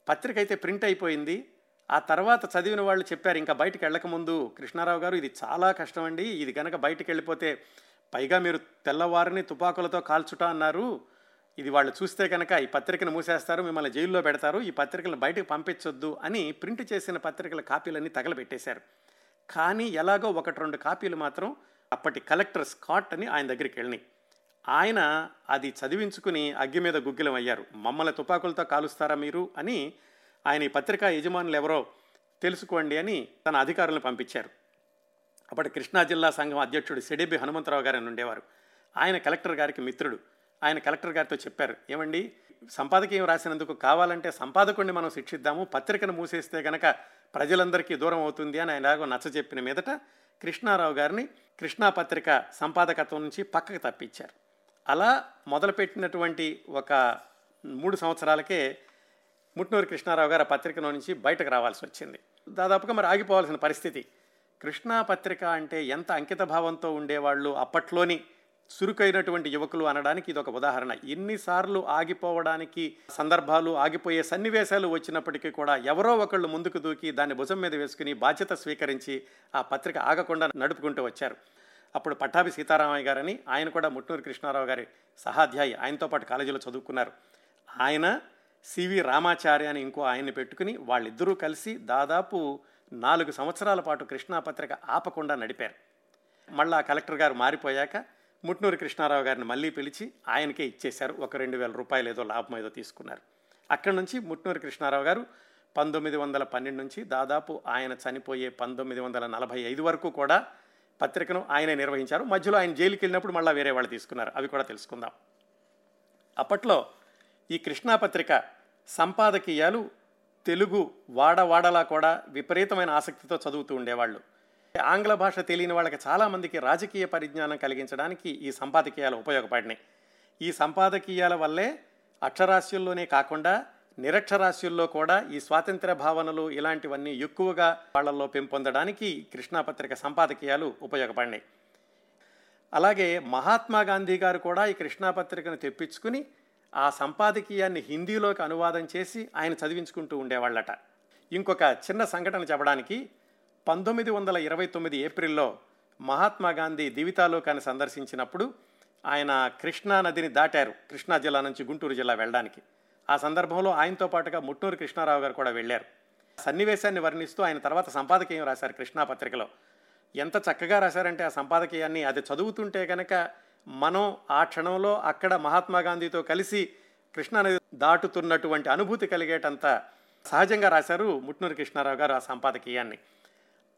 S1: పత్రిక అయితే ప్రింట్ అయిపోయింది. ఆ తర్వాత చదివిన వాళ్ళు చెప్పారు ఇంకా బయటకు వెళ్ళకముందు కృష్ణారావు గారు ఇది చాలా కష్టం అండి ఇది కనుక బయటకు వెళ్ళిపోతే పైగా మీరు తెల్లవారిని తుపాకులతో కాల్చుట అన్నారు. ఇది వాళ్ళు చూస్తే కనుక ఈ పత్రికను మూసేస్తారు మిమ్మల్ని జైల్లో పెడతారు ఈ పత్రికలను బయటకు పంపించొద్దు అని ప్రింట్ చేసిన పత్రికల కాపీలన్నీ తగలబెట్టేశారు. కానీ ఎలాగో ఒకటి రెండు కాపీలు మాత్రం అప్పటి కలెక్టర్ స్కాట్ అని ఆయన దగ్గరికి వెళ్ళినాయి. ఆయన అది చదివించుకుని అగ్గి మీద గుగ్గిలం అయ్యారు. మమ్మల్ని తుపాకులతో కాలుస్తారా మీరు? అని ఆయన ఈ పత్రికా యజమానులు ఎవరో తెలుసుకోండి అని తన అధికారులను పంపించారు. అప్పటి కృష్ణా జిల్లా సంఘం అధ్యక్షుడు సిడిబి హనుమంతరావు గారు ఉండేవారు. ఆయన కలెక్టర్ గారికి మిత్రుడు. ఆయన కలెక్టర్ గారితో చెప్పారు ఏమండి సంపాదకీయం రాసినందుకు కావాలంటే సంపాదకుడిని మనం శిక్షిద్దాము. పత్రికను మూసేస్తే గనక ప్రజలందరికీ దూరం అవుతుంది అని ఆయన ఎలాగో నచ్చ చెప్పిన మీదట కృష్ణారావు గారిని కృష్ణా పత్రిక సంపాదకత్వం నుంచి పక్కకు తప్పించారు. అలా మొదలుపెట్టినటువంటి ఒక మూడు సంవత్సరాలకే ముట్నూరు కృష్ణారావు గారు ఆ పత్రికలో నుంచి బయటకు రావాల్సి వచ్చింది. దాదాపుగా మరి ఆగిపోవాల్సిన పరిస్థితి. కృష్ణా పత్రిక అంటే ఎంత అంకిత భావంతో ఉండేవాళ్ళు అప్పట్లోని చురుకైనటువంటి యువకులు అనడానికి ఇది ఒక ఉదాహరణ. ఎన్నిసార్లు ఆగిపోవడానికి సందర్భాలు ఆగిపోయే సన్నివేశాలు వచ్చినప్పటికీ కూడా ఎవరో ఒకళ్ళు ముందుకు దూకి దాన్ని భుజం మీద వేసుకుని బాధ్యత స్వీకరించి ఆ పత్రిక ఆగకుండా నడుపుకుంటూ వచ్చారు. అప్పుడు పట్టాభి సీతారామయ్య గారని ఆయన కూడా ముట్నూరు కృష్ణారావు గారి సహాధ్యాయి. ఆయనతో పాటు కాలేజీలో చదువుకున్నారు. ఆయన సివి రామాచార్య అని ఇంకో ఆయన్ని పెట్టుకుని వాళ్ళిద్దరూ కలిసి దాదాపు నాలుగు సంవత్సరాల పాటు కృష్ణా పత్రిక ఆపకుండా నడిపారు. మళ్ళా కలెక్టర్ గారు మారిపోయాక ముట్నూరు కృష్ణారావు గారిని మళ్ళీ పిలిచి ఆయనకే ఇచ్చేశారు. ఒక రెండు వేల రూపాయలు ఏదో లాభం ఏదో తీసుకున్నారు. అక్కడి నుంచి ముట్నూరు కృష్ణారావు గారు పంతొమ్మిది వందల పన్నెండు నుంచి దాదాపు ఆయన చనిపోయే పంతొమ్మిది వందల నలభై ఐదు వరకు కూడా పత్రికను ఆయనే నిర్వహించారు. మధ్యలో ఆయన జైలుకి వెళ్ళినప్పుడు మళ్ళీ వేరే వాళ్ళు తీసుకున్నారు. అవి కూడా తెలుసుకుందాం. అప్పట్లో ఈ కృష్ణా పత్రిక సంపాదకీయాలు తెలుగు వాడవాడలా కూడా విపరీతమైన ఆసక్తితో చదువుతూ ఉండేవాళ్ళు. ఆంగ్ల భాష తెలియని వాళ్ళకి చాలామందికి రాజకీయ పరిజ్ఞానం కలిగించడానికి ఈ సంపాదకీయాలు ఉపయోగపడినాయి. ఈ సంపాదకీయాల వల్లే అక్షరాస్యుల్లోనే కాకుండా నిరక్షరాస్యుల్లో కూడా ఈ స్వాతంత్ర్య భావనలు ఇలాంటివన్నీ ఎక్కువగా వాళ్ళల్లో పెంపొందడానికి కృష్ణా పత్రిక సంపాదకీయాలు ఉపయోగపడినాయి. అలాగే మహాత్మా గాంధీ గారు కూడా ఈ కృష్ణాపత్రికను తెప్పించుకుని ఆ సంపాదకీయాన్ని హిందీలోకి అనువాదం చేసి ఆయన చదివించుకుంటూ ఉండేవాళ్ళట. ఇంకొక చిన్న సంఘటన చెప్పడానికి పంతొమ్మిది వందల ఇరవై తొమ్మిది ఏప్రిల్లో మహాత్మా గాంధీ దివితాలోకాన్ని సందర్శించినప్పుడు ఆయన కృష్ణా నదిని దాటారు కృష్ణా జిల్లా నుంచి గుంటూరు జిల్లా వెళ్ళడానికి. ఆ సందర్భంలో ఆయనతో పాటుగా ముట్నూరు కృష్ణారావు గారు కూడా వెళ్ళారు. సన్నివేశాన్ని వర్ణిస్తూ ఆయన తర్వాత సంపాదకీయం రాశారు కృష్ణా పత్రికలో. ఎంత చక్కగా రాశారంటే ఆ సంపాదకీయాన్ని అది చదువుతుంటే కనుక మనం ఆ క్షణంలో అక్కడ మహాత్మా గాంధీతో కలిసి కృష్ణానది దాటుతున్నటువంటి అనుభూతి కలిగేటంత సహజంగా రాశారు ముట్నూరు కృష్ణారావు గారు ఆ సంపాదకీయాన్ని.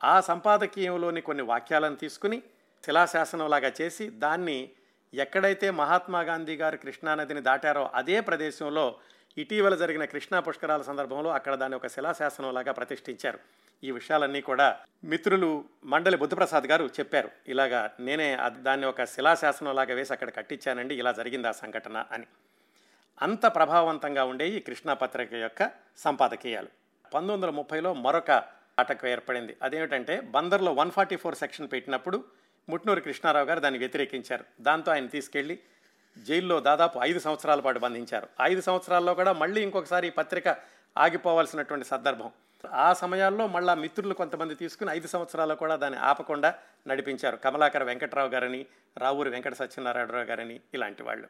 S1: ఆ సంపాదకీయంలోని కొన్ని వాక్యాలను తీసుకుని శిలాశాసనంలాగా చేసి దాన్ని ఎక్కడైతే మహాత్మా గాంధీ గారు కృష్ణానదిని దాటారో అదే ప్రదేశంలో ఇటీవల జరిగిన కృష్ణా పుష్కరాల సందర్భంలో అక్కడ దాన్ని ఒక శిలాశాసనంలాగా ప్రతిష్ఠించారు. ఈ విషయాలన్నీ కూడా మిత్రులు మండలి బుద్ధప్రసాద్ గారు చెప్పారు. ఇలాగా నేనే అది- దాన్ని ఒక శిలాశాసనంలాగా వేసి అక్కడ కట్టించానండి ఇలా జరిగింది ఆ సంఘటన అని. అంత ప్రభావవంతంగా ఉండే ఈ కృష్ణా పత్రిక యొక్క సంపాదకీయాలు. పంతొమ్మిది వందల ముప్పైలో మరొక ఆటకు ఏర్పడింది. అదేమిటంటే బందర్లో వన్ ఫార్టీ ఫోర్ సెక్షన్ పెట్టినప్పుడు ముట్నూరు కృష్ణారావు గారు దాన్ని వ్యతిరేకించారు. దాంతో ఆయన తీసుకెళ్ళి జైల్లో దాదాపు ఐదు సంవత్సరాల పాటు బంధించారు. ఐదు సంవత్సరాల్లో కూడా మళ్ళీ ఇంకొకసారి ఈ పత్రిక ఆగిపోవాల్సినటువంటి సందర్భం. ఆ సమయాల్లో మళ్ళా మిత్రులు కొంతమంది తీసుకుని ఐదు సంవత్సరాలు కూడా దాన్ని ఆపకుండా నడిపించారు. కమలాకర వెంకట్రావు గారని రావూరి వెంకట సత్యనారాయణరావు గారని ఇలాంటి వాళ్ళు.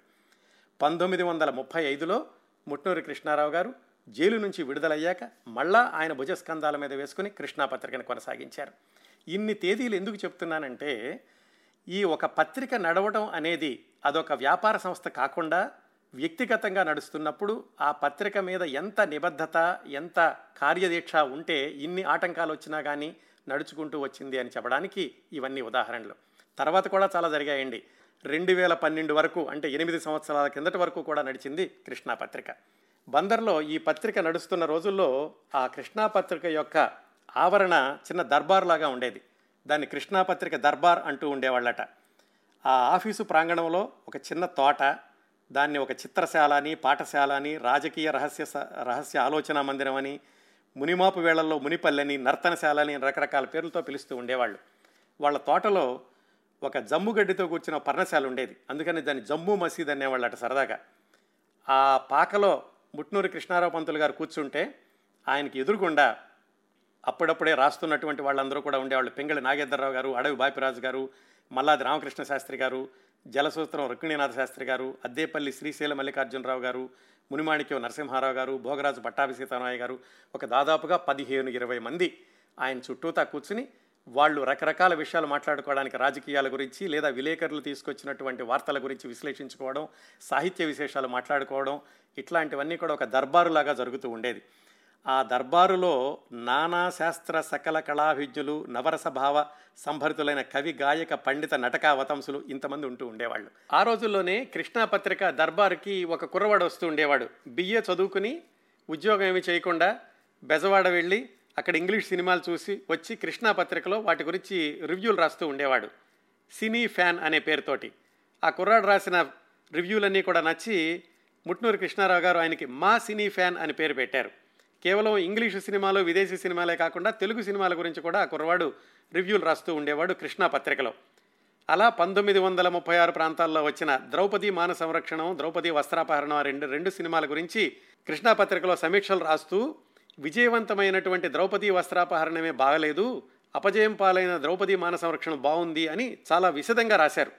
S1: పంతొమ్మిది వందల ముప్పై ఐదులో ముట్నూరి కృష్ణారావు గారు జైలు నుంచి విడుదలయ్యాక మళ్ళా ఆయన భుజస్కంధాల మీద వేసుకుని కృష్ణా పత్రికను కొనసాగించారు. ఇన్ని తేదీలు ఎందుకు చెప్తున్నానంటే ఈ ఒక పత్రిక నడవడం అనేది అదొక వ్యాపార సంస్థ కాకుండా వ్యక్తిగతంగా నడుస్తున్నప్పుడు ఆ పత్రిక మీద ఎంత నిబద్ధత ఎంత కార్యదీక్ష ఉంటే ఇన్ని ఆటంకాలు వచ్చినా కానీ నడుచుకుంటూ వచ్చింది అని చెప్పడానికి ఇవన్నీ ఉదాహరణలు. తర్వాత కూడా చాలా జరిగాయండి. రెండు వేల పన్నెండు వరకు అంటే ఎనిమిది సంవత్సరాల కిందటి వరకు కూడా నడిచింది కృష్ణా పత్రిక. బందర్లో ఈ పత్రిక నడుస్తున్న రోజుల్లో ఆ కృష్ణా పత్రిక యొక్క ఆవరణ చిన్న దర్బార్ లాగా ఉండేది. దాన్ని కృష్ణా పత్రిక దర్బార్ అంటూ ఉండేవాళ్ళట. ఆ ఆఫీసు ప్రాంగణంలో ఒక చిన్న తోట దాన్ని ఒక చిత్రశాల అని పాఠశాల అని రాజకీయ రహస్య స- రహస్య ఆలోచన మందిరం అని మునిమాపు వేళల్లో మునిపల్లని నర్తనశాల అని రకరకాల పేర్లతో పిలుస్తూ ఉండేవాళ్ళు. వాళ్ళ తోటలో ఒక జమ్ముగడ్డితో కూర్చున్న పర్ణశాల ఉండేది. అందుకని దాన్ని జమ్ము మసీద్ అనేవాళ్ళట సరదాగా. ఆ పాకలో ముట్నూరు కృష్ణారావు పంతులు గారు కూర్చుంటే ఆయనకి ఎదురుగుండా అప్పుడప్పుడే రాస్తున్నటువంటి వాళ్ళందరూ కూడా ఉండేవాళ్ళు. పింగళి నాగేంద్రరావు గారు అడవి బాపిరాజు గారు మల్లాది రామకృష్ణ శాస్త్రి గారు జలసూత్రం రుక్మిణీనాథ శాస్త్రి గారు అద్దేపల్లి శ్రీశైల మల్లికార్జునరావు గారు మునిమాణిక్యం నరసింహారావు గారు భోగరాజు పట్టాభి సీతారామయ్య గారు ఒక దాదాపుగా పదిహేను ఇరవై మంది ఆయన చుట్టూతా కూర్చుని వాళ్ళు రకరకాల విషయాలు మాట్లాడుకోవడానికి రాజకీయాల గురించి లేదా విలేకరులు తీసుకొచ్చినటువంటి వార్తల గురించి విశ్లేషించుకోవడం సాహిత్య విశేషాలు మాట్లాడుకోవడం ఇట్లాంటివన్నీ కూడా ఒక దర్బారులాగా జరుగుతూ ఉండేది. ఆ దర్బారులో నానా శాస్త్ర సకల కళాభిజ్ఞులు నవరసభావ సంభరితులైన కవి గాయక పండిత నటకావతంసులు ఇంతమంది ఉంటూ ఉండేవాళ్ళు. ఆ రోజుల్లోనే కృష్ణా పత్రిక దర్బారుకి ఒక కుర్రవాడు వస్తూ ఉండేవాడు. బిఏ చదువుకుని ఉద్యోగం ఏమీ చేయకుండా బెజవాడ వెళ్ళి అక్కడ ఇంగ్లీష్ సినిమాలు చూసి వచ్చి కృష్ణా పత్రికలో వాటి గురించి రివ్యూలు రాస్తూ ఉండేవాడు. సినీ ఫ్యాన్ అనే పేరుతోటి. ఆ కుర్రాడు రాసిన రివ్యూలన్నీ కూడా నచ్చి ముట్నూరు కృష్ణారావు గారు ఆయనకి మా సినీ ఫ్యాన్ అని పేరు పెట్టారు. కేవలం ఇంగ్లీషు సినిమాలు విదేశీ సినిమాలే కాకుండా తెలుగు సినిమాల గురించి కూడా కుర్రవాడు రివ్యూలు రాస్తూ ఉండేవాడు కృష్ణా పత్రికలో. అలా పంతొమ్మిది వందల ముప్పై ఆరు ప్రాంతాల్లో వచ్చిన ద్రౌపది మాన సంరక్షణం ద్రౌపది వస్త్రాపహరణం రెండు రెండు సినిమాల గురించి కృష్ణా పత్రికలో సమీక్షలు రాస్తూ విజయవంతమైనటువంటి ద్రౌపది వస్త్రాపహరణమే బాగలేదు అపజయం పాలైన ద్రౌపది మాన సంరక్షణ బాగుంది అని చాలా విశదంగా రాశారు.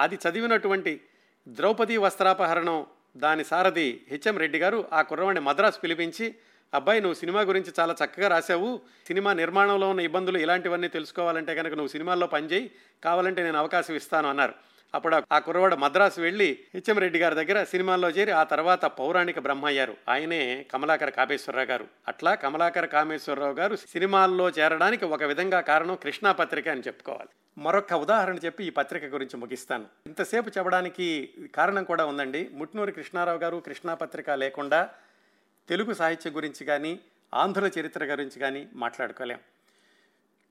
S1: అది చదివినటువంటి ద్రౌపది వస్త్రాపహరణం దాని సారథి హెచ్ఎం రెడ్డి గారు ఆ కుర్రవాడిని మద్రాసు పిలిపించి అబ్బాయి నువ్వు సినిమా గురించి చాలా చక్కగా రాశావు. సినిమా నిర్మాణంలో ఉన్న ఇబ్బందులు ఇలాంటివన్నీ తెలుసుకోవాలంటే కనుక నువ్వు సినిమాల్లో పనిచేయి కావాలంటే నేను అవకాశం ఇస్తాను అన్నారు. అప్పుడు ఆ- కుర్రవాడు మద్రాసు వెళ్ళి హెచ్ఎం రెడ్డి గారి దగ్గర సినిమాల్లో చేరి ఆ తర్వాత పౌరాణిక బ్రహ్మయ్యారు. ఆయనే కమలాకర కామేశ్వరరావు గారు. అట్లా కమలాకర కామేశ్వరరావు గారు సినిమాల్లో చేరడానికి ఒక విధంగా కారణం కృష్ణా పత్రిక అని చెప్పుకోవాలి. మరొక ఉదాహరణ చెప్పి ఈ పత్రిక గురించి ముగిస్తాను. ఇంతసేపు చెప్పడానికి కారణం కూడా ఉందండి. ముట్నూరి కృష్ణారావు గారు కృష్ణా పత్రిక లేకుండా తెలుగు సాహిత్యం గురించి కానీ ఆంధ్రుల చరిత్ర గురించి కానీ మాట్లాడుకోలేం.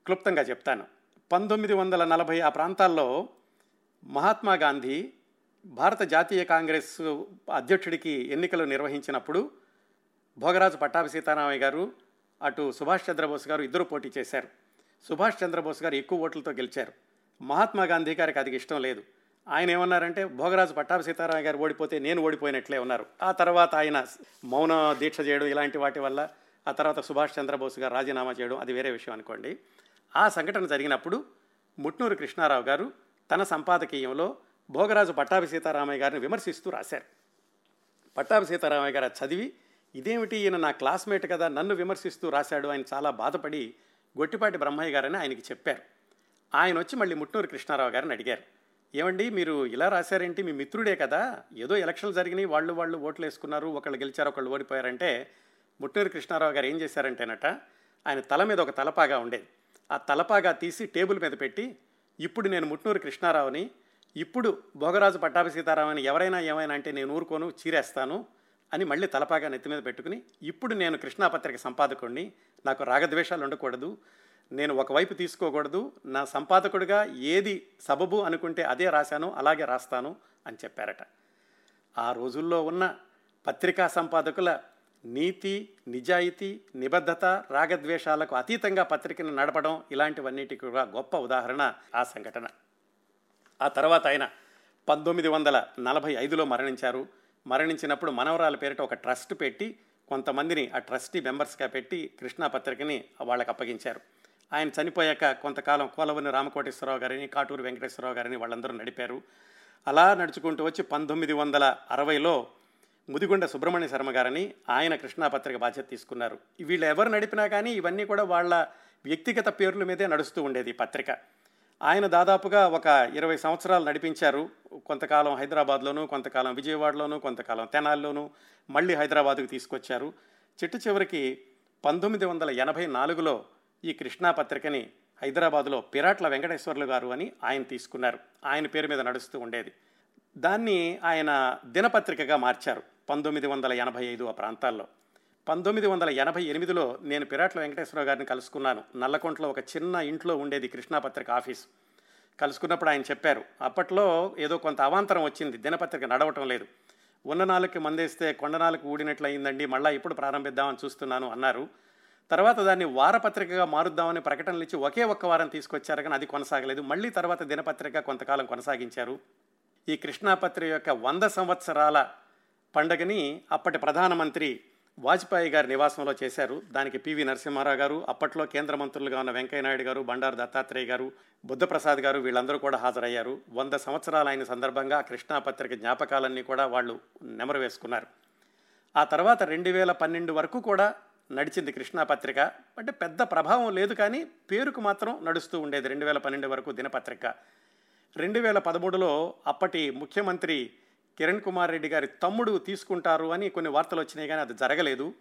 S1: క్లుప్తంగా చెప్తాను. పంతొమ్మిది వందల నలభై ఆ ప్రాంతాల్లో మహాత్మా గాంధీ భారత జాతీయ కాంగ్రెస్ అధ్యక్షుడికి ఎన్నికలు నిర్వహించినప్పుడు భోగరాజు పట్టాభి సీతారామయ్య గారు అటు సుభాష్ చంద్రబోస్ గారు ఇద్దరు పోటీ చేశారు. సుభాష్ చంద్రబోస్ గారు ఎక్కువ ఓట్లతో గెలిచారు. మహాత్మా గాంధీ గారికి అది ఇష్టం లేదు. ఆయన ఏమన్నారంటే భోగరాజు పట్టాభి సీతారామ గారు ఓడిపోతే నేను ఓడిపోయినట్లే ఉన్నారు ఆ తర్వాత ఆయన మౌన దీక్ష చేయడం ఇలాంటి వాటి వల్ల ఆ తర్వాత సుభాష్ చంద్రబోస్ గారు రాజీనామా చేయడం అది వేరే విషయం అనుకోండి. ఆ సంఘటన జరిగినప్పుడు ముట్నూరు కృష్ణారావు గారు తన సంపాదకీయంలో భోగరాజు పట్టాభి సీతారామయ్య గారిని విమర్శిస్తూ రాశారు. పట్టాభి సీతారామయ్య గారు చదివి ఇదేమిటి ఈయన నా క్లాస్మేట్ కదా నన్ను విమర్శిస్తూ రాశాడు ఆయన చాలా బాధపడి గొట్టిపాటి బ్రహ్మయ్య గారని ఆయనకి చెప్పారు. ఆయన వచ్చి మళ్ళీ ముట్నూరు కృష్ణారావు గారిని అడిగారు. ఏమండి మీరు ఇలా రాశారేంటి? మీ మిత్రుడే కదా. ఏదో ఎలక్షన్లు జరిగినాయి వాళ్ళు వాళ్ళు ఓట్లు వేసుకున్నారు ఒకళ్ళు గెలిచారు ఒకళ్ళు ఓడిపోయారంటే ముట్టూరు కృష్ణారావు గారు ఏం చేశారంటేనట ఆయన తల మీద ఒక తలపాగా ఉండేది. ఆ తలపాగా తీసి టేబుల్ మీద పెట్టి ఇప్పుడు నేను ముట్నూరు కృష్ణారావుని ఇప్పుడు భోగరాజు పట్టాభి సీతారామని ఎవరైనా ఏమైనా అంటే నేను ఊరుకోను చీరేస్తాను అని మళ్ళీ తలపాగా నెత్తి మీద పెట్టుకుని ఇప్పుడు నేను కృష్ణాపత్రిక సంపాదకుడిని నాకు రాగద్వేషాలు ఉండకూడదు నేను ఒకవైపు తీసుకోకూడదు నా సంపాదకుడిగా ఏది సబబు అనుకుంటే అదే రాశాను అలాగే రాస్తాను అని చెప్పారట. ఆ రోజుల్లో ఉన్న పత్రికా సంపాదకుల నీతి నిజాయితీ నిబద్ధత రాగద్వేషాలకు అతీతంగా పత్రికను నడపడం ఇలాంటివన్నిటికి కూడా గొప్ప ఉదాహరణ ఆ సంఘటన. ఆ తర్వాత ఆయన పంతొమ్మిది వందల నలభై ఐదులో మరణించారు. మరణించినప్పుడు మనవరాల పేరిట ఒక ట్రస్ట్ పెట్టి కొంతమందిని ఆ ట్రస్టీ మెంబర్స్గా పెట్టి కృష్ణా పత్రికని వాళ్ళకి అప్పగించారు. ఆయన చనిపోయాక కొంతకాలం కోలవని రామకోటేశ్వరరావు గారిని కాటూరు వెంకటేశ్వరరావు గారిని వాళ్ళందరూ నడిపారు. అలా నడుచుకుంటూ వచ్చి పంతొమ్మిది వందల అరవైలో ముదిగొండ సుబ్రహ్మణ్య శర్మ గారని ఆయన కృష్ణా పత్రిక బాధ్యత తీసుకున్నారు. వీళ్ళు ఎవరు నడిపినా కానీ ఇవన్నీ కూడా వాళ్ళ వ్యక్తిగత పేర్ల మీదే నడుస్తూ ఉండేది ఈ పత్రిక. ఆయన దాదాపుగా ఒక ఇరవై సంవత్సరాలు నడిపించారు. కొంతకాలం హైదరాబాద్లోను కొంతకాలం విజయవాడలోను కొంతకాలం తెనాల్లోను మళ్ళీ హైదరాబాద్కు తీసుకొచ్చారు. చిట్టు చివరికి పంతొమ్మిది వందల ఎనభై నాలుగులో ఈ కృష్ణా పత్రికని హైదరాబాదులో పిరాట్ల వెంకటేశ్వర్లు గారు అని ఆయన తీసుకున్నారు. ఆయన పేరు మీద నడుస్తూ ఉండేది. దాన్ని ఆయన దినపత్రికగా మార్చారు పంతొమ్మిది వందల ఎనభై ఐదు ఆ ప్రాంతాల్లో. పంతొమ్మిది వందల ఎనభై ఎనిమిదిలో నేను పిరాట్ల వెంకటేశ్వరరావు గారిని కలుసుకున్నాను. నల్లకొంటలో ఒక చిన్న ఇంట్లో ఉండేది కృష్ణాపత్రిక ఆఫీస్. కలుసుకున్నప్పుడు ఆయన చెప్పారు అప్పట్లో ఏదో కొంత అవాంతరం వచ్చింది దినపత్రిక నడవటం లేదు. ఉన్న నాలుగుకి మందేస్తే కొండ నాలుగు ఊడినట్లు అయిందండి మళ్ళీ ఇప్పుడు ప్రారంభిద్దామని చూస్తున్నాను అన్నారు. తర్వాత దాన్ని వారపత్రికగా మారుద్దామని ప్రకటనలు ఇచ్చి ఒకే ఒక్క వారం తీసుకొచ్చారు కానీ అది కొనసాగలేదు. మళ్ళీ తర్వాత దినపత్రిక కొంతకాలం కొనసాగించారు. ఈ కృష్ణాపత్రిక యొక్క వంద సంవత్సరాల పండగని అప్పటి ప్రధానమంత్రి వాజ్పేయి గారి నివాసంలో చేశారు. దానికి పివి నరసింహారావు గారు అప్పట్లో కేంద్ర మంత్రులుగా ఉన్న వెంకయ్యనాయుడు గారు బండారు దత్తాత్రేయ గారు బుద్ధప్రసాద్ గారు వీళ్ళందరూ కూడా హాజరయ్యారు. వంద సంవత్సరాలు అయిన సందర్భంగా కృష్ణాపత్రిక జ్ఞాపకాలన్నీ కూడా వాళ్ళు నెమరు వేసుకున్నారు. ఆ తర్వాత రెండు వేల పన్నెండు వరకు కూడా నడిచింది కృష్ణా పత్రిక. అంటే పెద్ద ప్రభావం లేదు కానీ పేరుకు మాత్రం నడుస్తూ ఉండేది రెండు వేల పన్నెండు వరకు దినపత్రిక. రెండు వేల పదమూడులో అప్పటి ముఖ్యమంత్రి కిరణ్ కుమార్ రెడ్డి గారి తమ్ముడు తీసుకుంటారు అని కొన్ని వార్తలు వచ్చినాయి కానీ అది జరగలేదు.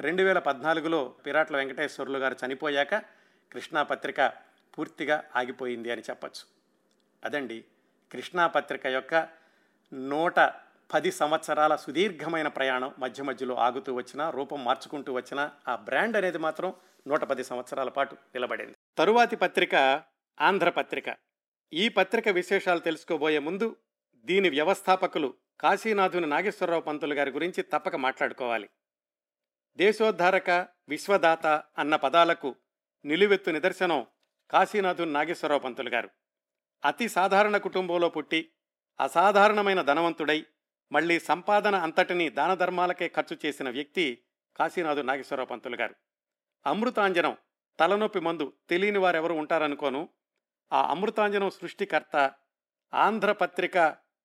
S1: రెండు వేల పద్నాలుగులో పిరాట్ల వెంకటేశ్వర్లు గారు చనిపోయాక కృష్ణా పత్రిక పూర్తిగా ఆగిపోయింది అని చెప్పచ్చు. అదండి కృష్ణా పత్రిక యొక్క నూట పది సంవత్సరాల సుదీర్ఘమైన ప్రయాణం మధ్య మధ్యలో ఆగుతూ వచ్చిన రూపం మార్చుకుంటూ వచ్చిన ఆ బ్రాండ్ అనేది మాత్రం నూట పది సంవత్సరాల పాటు నిలబడింది. తరువాతి పత్రిక ఆంధ్రపత్రిక ఈ పత్రిక విశేషాలు తెలుసుకోబోయే ముందు దీని వ్యవస్థాపకులు కాశీనాథుని నాగేశ్వరరావు పంతులు గారి గురించి తప్పక మాట్లాడుకోవాలి. దేశోద్ధారక విశ్వదాత అన్న పదాలకు నిలువెత్తు నిదర్శనం కాశీనాథుని నాగేశ్వరరావు పంతులు గారు. అతి సాధారణ కుటుంబంలో పుట్టి అసాధారణమైన ధనవంతుడై మళ్ళీ సంపాదన అంతటిని దాన ధర్మాలకే ఖర్చు చేసిన వ్యక్తి కాశీనాథు నాగేశ్వరరావు పంతులు గారు. అమృతాంజనం తలనొప్పి మందు తెలియని వారెవరు ఉంటారనుకోను. ఆ అమృతాంజనం సృష్టికర్త ఆంధ్రపత్రిక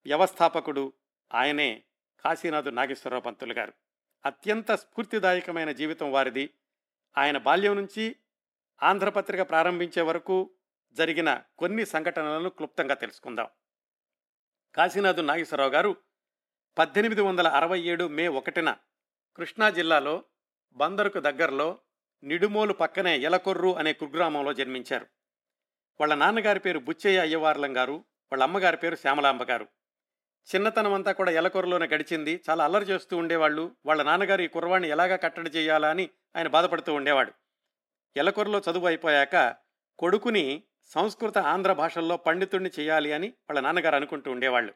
S1: వ్యవస్థాపకుడు ఆయనే కాశీనాథు నాగేశ్వరరావు పంతులు గారు. అత్యంత స్ఫూర్తిదాయకమైన జీవితం వారిది. ఆయన బాల్యం నుంచి ఆంధ్రపత్రిక ప్రారంభించే వరకు జరిగిన కొన్ని సంఘటనలను క్లుప్తంగా తెలుసుకుందాం. కాశీనాథు నాగేశ్వరరావు గారు పద్దెనిమిది వందల అరవై ఏడు మే ఒకటిన కృష్ణా జిల్లాలో బందరుకు దగ్గరలో నిడుమోలు పక్కనే ఎలకొర్రు అనే కుగ్రామంలో జన్మించారు. వాళ్ళ నాన్నగారి పేరు బుచ్చయ్య అయ్యవార్లం గారు వాళ్ళ అమ్మగారి పేరు శ్యామలాంబ గారు. చిన్నతనమంతా కూడా ఎలకొరలోనే గడిచింది. చాలా అల్లరి చేస్తూ ఉండేవాళ్ళు. వాళ్ళ నాన్నగారు ఈ కుర్రవాణ్ణి ఎలాగా కట్టడి చేయాలా అని ఆయన బాధపడుతూ ఉండేవాడు. ఎలకొరలో చదువు అయిపోయాక కొడుకుని సంస్కృత ఆంధ్ర భాషల్లో పండితుడిని చేయాలి అని వాళ్ళ నాన్నగారు అనుకుంటూ ఉండేవాళ్ళు.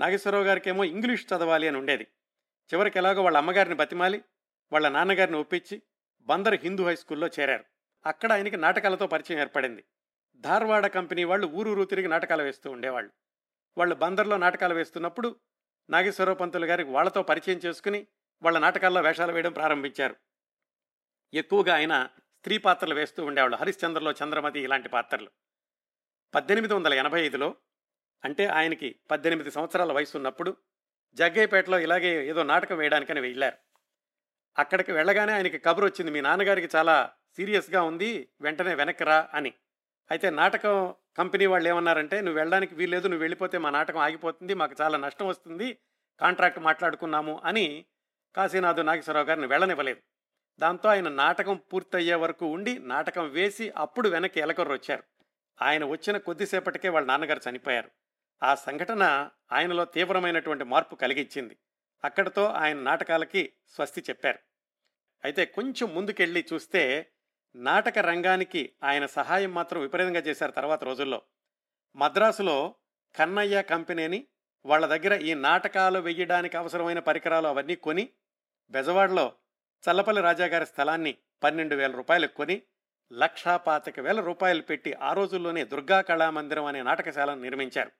S1: నాగేశ్వరరావు గారికేమో ఇంగ్లీష్ చదవాలి అని ఉండేది. చివరికి ఎలాగో వాళ్ళ అమ్మగారిని బతిమాలి వాళ్ళ నాన్నగారిని ఒప్పించి బందర్ హిందూ హై స్కూల్లో చేరారు. అక్కడ ఆయనకి నాటకాలతో పరిచయం ఏర్పడింది. ధార్వాడ కంపెనీ వాళ్ళు ఊరూరు తిరిగి నాటకాలు వేస్తూ ఉండేవాళ్ళు. వాళ్ళు బందర్లో నాటకాలు వేస్తున్నప్పుడు నాగేశ్వరరావు పంతులు గారికి వాళ్ళతో పరిచయం చేసుకుని వాళ్ళ నాటకాల్లో వేషాలు వేయడం ప్రారంభించారు. ఎక్కువగా ఆయన స్త్రీ పాత్రలు వేస్తూ ఉండేవాళ్ళు. హరిశ్చంద్రలో చంద్రమతి ఇలాంటి పాత్రలు. పద్దెనిమిది వందల ఎనభై ఐదులో అంటే ఆయనకి పద్దెనిమిది సంవత్సరాల వయసు ఉన్నప్పుడు జగ్గయ్యపేటలో ఇలాగే ఏదో నాటకం వేయడానికని వెళ్ళారు. అక్కడికి వెళ్ళగానే ఆయనకి కబురు వచ్చింది మీ నాన్నగారికి చాలా సీరియస్గా ఉంది వెంటనే వెనక్కి రా అని. అయితే నాటకం కంపెనీ వాళ్ళు ఏమన్నారంటే నువ్వు వెళ్ళడానికి వీల్లేదు నువ్వు వెళ్ళిపోతే మా నాటకం ఆగిపోతుంది మాకు చాలా నష్టం వస్తుంది కాంట్రాక్ట్ మాట్లాడుకున్నాము అని కాశీనాథు నాగేశ్వరరావు గారిని వెళ్ళనివ్వలేదు. దాంతో ఆయన నాటకం పూర్తయ్యే వరకు ఉండి నాటకం వేసి అప్పుడు వెనక్కి ఎలకొర్రు వచ్చారు ఆయన వచ్చిన కొద్దిసేపటికే వాళ్ళ నాన్నగారు చనిపోయారు. ఆ సంఘటన ఆయనలో తీవ్రమైనటువంటి మార్పు కలిగించింది అక్కడితో ఆయన నాటకాలకి స్వస్తి చెప్పారు. అయితే కొంచెం ముందుకెళ్ళి చూస్తే నాటక రంగానికి ఆయన సహాయం మాత్రం విపరీతంగా చేశారు తర్వాత రోజుల్లో. మద్రాసులో కన్నయ్య కంపెనీని వాళ్ళ దగ్గర ఈ నాటకాలు వెయ్యడానికి అవసరమైన పరికరాలు అవన్నీ కొని బెజవాడలో చల్లపల్లి రాజాగారి స్థలాన్ని పన్నెండు వేల రూపాయలు కొని లక్షా పాతిక వేల రూపాయలు పెట్టి ఆ రోజుల్లోనే దుర్గా కళామందిరం అనే నాటకశాలను నిర్మించారు.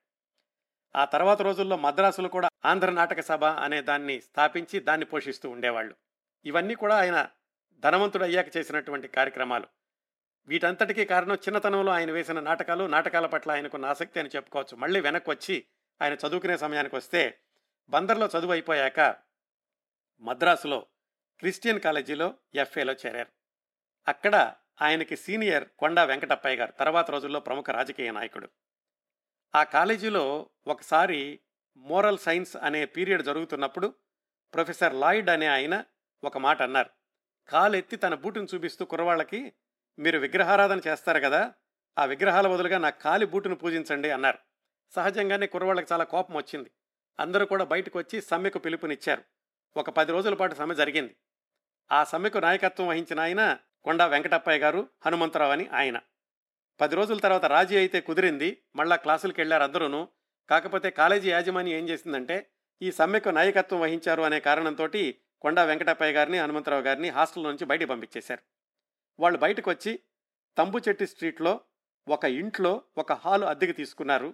S1: ఆ తర్వాత రోజుల్లో మద్రాసులో కూడా ఆంధ్ర నాటక సభ అనే దాన్ని స్థాపించి దాన్ని పోషిస్తూ ఉండేవాళ్ళు. ఇవన్నీ కూడా ఆయన ధనవంతుడు అయ్యాక చేసినటువంటి కార్యక్రమాలు. వీటంతటికీ కారణం చిన్నతనంలో ఆయన వేసిన నాటకాలు నాటకాల పట్ల ఆయనకున్న ఆసక్తి అని చెప్పుకోవచ్చు. మళ్ళీ వెనక్కి వచ్చి ఆయన చదువుకునే సమయానికి వస్తే బందర్లో చదువు అయిపోయాక మద్రాసులో క్రిస్టియన్ కాలేజీలో ఎఫ్ఏలో చేరారు. అక్కడ ఆయనకి సీనియర్ కొండా వెంకటప్పయ్య గారు తర్వాత రోజుల్లో ప్రముఖ రాజకీయ నాయకుడు. ఆ కాలేజీలో ఒకసారి మోరల్ సైన్స్ అనే పీరియడ్ జరుగుతున్నప్పుడు ప్రొఫెసర్ లాయిడ్ అనే ఆయన ఒక మాట అన్నారు. కాలెత్తి తన బూటును చూపిస్తూ కుర్రవాళ్ళకి మీరు విగ్రహారాధన చేస్తారు కదా ఆ విగ్రహాల బదులుగా నా కాలి బూటును పూజించండి అన్నారు. సహజంగానే కుర్రవాళ్ళకి చాలా కోపం వచ్చింది. అందరూ కూడా బయటకు వచ్చి సమ్మెకు పిలుపునిచ్చారు. ఒక పది రోజుల పాటు సమ్మె జరిగింది. ఆ సమ్మెకు నాయకత్వం వహించిన ఆయన కొండా వెంకటప్పయ్య గారు హనుమంతరావు అని ఆయన. పది రోజుల తర్వాత రాజీ అయితే కుదిరింది మళ్ళా క్లాసులకు వెళ్ళారు అందరూను. కాకపోతే కాలేజీ యాజమాన్యం ఏం చేసిందంటే ఈ సమ్మెకు నాయకత్వం వహించారు అనే కారణంతో కొండా వెంకటప్పయ్య గారిని హనుమంతరావు గారిని హాస్టల్ నుంచి బయట పంపించేశారు. వాళ్ళు బయటకు వచ్చి తంబుచెట్టి స్ట్రీట్లో ఒక ఇంట్లో ఒక హాలు అద్దెకి తీసుకున్నారు.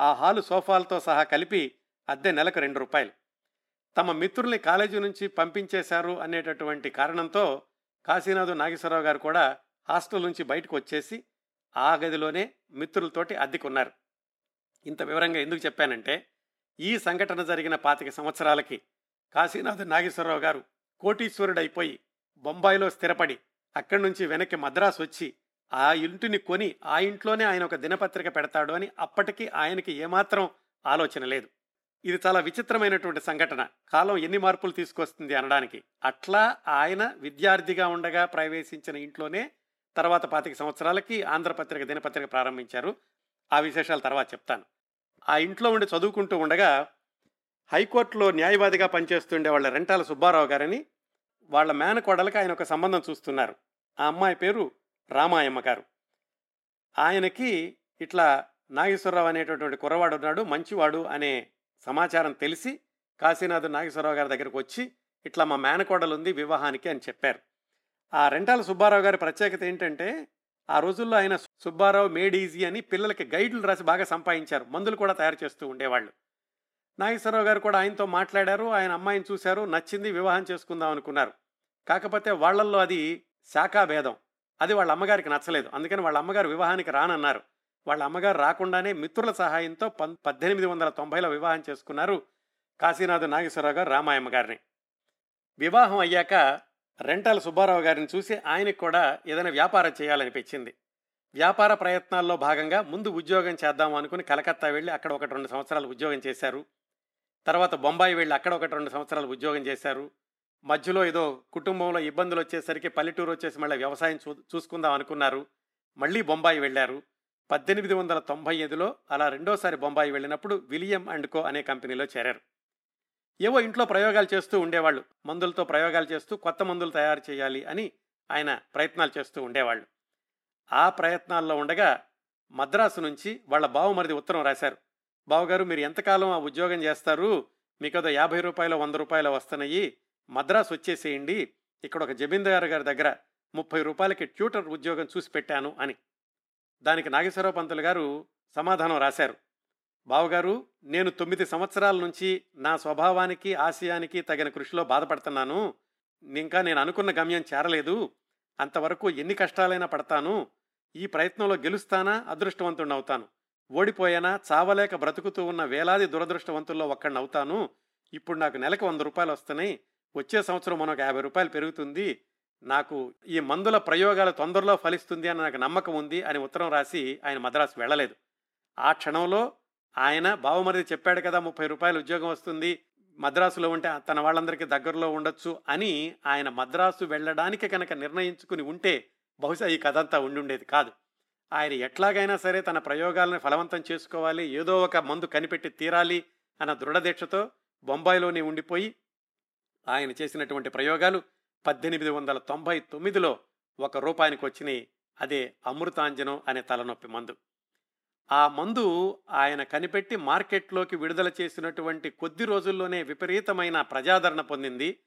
S1: ఆ హాలు సోఫాలతో సహా కలిపి అద్దె నెలకు రెండు రూపాయలు. తమ మిత్రుల్ని కాలేజీ నుంచి పంపించేశారు అనేటటువంటి కారణంతో కాశీనాథు నాగేశ్వరరావు గారు కూడా హాస్టల్ నుంచి బయటకు వచ్చేసి ఆ గదిలోనే మిత్రులతోటి అద్దెకున్నారు. ఇంత వివరంగా ఎందుకు చెప్పానంటే ఈ సంఘటన జరిగిన పాతిక సంవత్సరాలకి కాశీనాథ్ నాగేశ్వరరావు గారు కోటీశ్వరుడైపోయి బొంబాయిలో స్థిరపడి అక్కడి నుంచి వెనక్కి మద్రాసు వచ్చి ఆ ఇంటిని కొని ఆ ఇంట్లోనే ఆయన ఒక దినపత్రిక పెడతాడు అని అప్పటికి ఆయనకి ఏమాత్రం ఆలోచన లేదు. ఇది చాలా విచిత్రమైనటువంటి సంఘటన. కాలం ఎన్ని మార్పులు తీసుకొస్తుంది అనడానికి. అట్లా ఆయన విద్యార్థిగా ఉండగా ప్రవేశించిన ఇంట్లోనే తర్వాత పాతిక సంవత్సరాలకి ఆంధ్రపత్రిక దినపత్రిక ప్రారంభించారు. ఆ విశేషాలు తర్వాత చెప్తాను. ఆ ఇంట్లో ఉండి చదువుకుంటూ ఉండగా హైకోర్టులో న్యాయవాదిగా పనిచేస్తుండే వాళ్ళ రెంటాల సుబ్బారావు గారని వాళ్ళ మేనకోడలకి ఆయన ఒక సంబంధం చూస్తున్నారు. ఆ అమ్మాయి పేరు రామాయమ్మ గారు. ఆయనకి ఇట్లా నాగేశ్వరరావు అనేటటువంటి కుర్రవాడు ఉన్నాడు మంచివాడు అనే సమాచారం తెలిసి కాశీనాథ్ నాగేశ్వరరావు గారి దగ్గరకు వచ్చి ఇట్లా మా మేనకోడలు ఉంది వివాహానికి అని చెప్పారు. ఆ రెంటాల సుబ్బారావు గారి ప్రత్యేకత ఏంటంటే ఆ రోజుల్లో ఆయన సుబ్బారావు మేడ్ ఈజీ అని పిల్లలకి గైడ్లు రాసి బాగా సంపాదించారు. మందులు కూడా తయారు చేస్తూ ఉండేవాళ్ళు. నాగేశ్వరరావు గారు కూడా ఆయనతో మాట్లాడారు. ఆయన అమ్మాయిని చూశారు. నచ్చింది వివాహం చేసుకుందాం అనుకున్నారు. కాకపోతే వాళ్ళల్లో అది శాఖాభేదం అది వాళ్ళ అమ్మగారికి నచ్చలేదు. అందుకని వాళ్ళ అమ్మగారు వివాహానికి రానన్నారు. వాళ్ళ అమ్మగారు రాకుండానే మిత్రుల సహాయంతో పం పద్దెనిమిది వందల తొంభైలో వివాహం చేసుకున్నారు కాశీనాథ్ నాగేశ్వరరావు గారు రామాయమ్మ గారిని. వివాహం అయ్యాక రెంటల్ సుబ్బారావు గారిని చూసి ఆయనకు కూడా ఏదైనా వ్యాపారం చేయాలనిపించింది. వ్యాపార ప్రయత్నాల్లో భాగంగా ముందు ఉద్యోగం చేద్దాం అనుకుని కలకత్తా వెళ్ళి అక్కడ ఒకటి రెండు సంవత్సరాలు ఉద్యోగం చేశారు. తర్వాత బొంబాయి వెళ్ళి అక్కడ ఒకటి రెండు సంవత్సరాలు ఉద్యోగం చేశారు. మధ్యలో ఏదో కుటుంబంలో ఇబ్బందులు వచ్చేసరికి పల్లెటూరు వచ్చేసి మళ్ళీ వ్యవసాయం చూ చూసుకుందాం అనుకున్నారు. మళ్ళీ బొంబాయి వెళ్ళారు. పద్దెనిమిది వందల తొంభై ఐదులో అలా రెండోసారి బొంబాయి వెళ్ళినప్పుడు విలియం అండ్ కో అనే కంపెనీలో చేరారు. ఏవో ఇంట్లో ప్రయోగాలు చేస్తూ ఉండేవాళ్ళు. మందులతో ప్రయోగాలు చేస్తూ కొత్త మందులు తయారు చేయాలి అని ఆయన ప్రయత్నాలు చేస్తూ ఉండేవాళ్ళు. ఆ ప్రయత్నాల్లో ఉండగా మద్రాసు నుంచి వాళ్ళ బావమరిది ఉత్తరం రాశారు. బావగారు మీరు ఎంతకాలం ఆ ఉద్యోగం చేస్తారు? మీకు యాభై రూపాయలు వంద రూపాయలు వస్తున్నాయి. మద్రాసు వచ్చేసేయండి. ఇక్కడ ఒక జమీందారు గారి దగ్గర ముప్పై రూపాయలకి ట్యూటర్ ఉద్యోగం చూసి పెట్టాను అని. దానికి నాగేశ్వరరావు పంతులు గారు సమాధానం రాశారు. బావగారు నేను తొమ్మిది సంవత్సరాల నుంచి నా స్వభావానికి ఆశయానికి తగిన కృషిలో బాధపడుతున్నాను. ఇంకా నేను అనుకున్న గమ్యం చేరలేదు. అంతవరకు ఎన్ని కష్టాలైనా పడతాను. ఈ ప్రయత్నంలో గెలుస్తానా? అదృష్టవంతుణ్ణవుతాను అవుతాను. ఓడిపోయానా? చావలేక బ్రతుకుతూ ఉన్న వేలాది దురదృష్టవంతుల్లో ఒక్కడినవుతాను ఇప్పుడు నాకు నెలకు వంద రూపాయలు వస్తున్నాయి. వచ్చే సంవత్సరం మనకు యాభై రూపాయలు పెరుగుతుంది. నాకు ఈ మందుల ప్రయోగాలు తొందరలో ఫలిస్తుంది అని నాకు నమ్మకం ఉంది అని ఉత్తరం రాసి ఆయన మద్రాసు వెళ్ళలేదు. ఆ క్షణంలో ఆయన బావమరిది చెప్పాడు కదా ముప్పై రూపాయలు ఉద్యోగం వస్తుంది మద్రాసులో ఉంటే తన వాళ్ళందరికీ దగ్గరలో ఉండొచ్చు అని ఆయన మద్రాసు వెళ్ళడానికి కనుక నిర్ణయించుకుని ఉంటే బహుశా ఈ కథ అంతా ఉండుండేది కాదు. ఆయన ఎట్లాగైనా సరే తన ప్రయోగాలను ఫలవంతం చేసుకోవాలి ఏదో ఒక మందు కనిపెట్టి తీరాలి అన్న దృఢదీక్షతో బొంబాయిలోనే ఉండిపోయి ఆయన చేసినటువంటి ప్రయోగాలు పద్దెనిమిది వందల తొంభై తొమ్మిదిలో ఒక రూపాయికి వచ్చినాయి అదే అమృతాంజనం అనే తలనొప్పి మందు. ఆ మందు ఆయన కనిపెట్టి మార్కెట్లోకి విడుదల చేసినటువంటి కొద్ది రోజుల్లోనే విపరీతమైన ప్రజాదరణ పొందింది.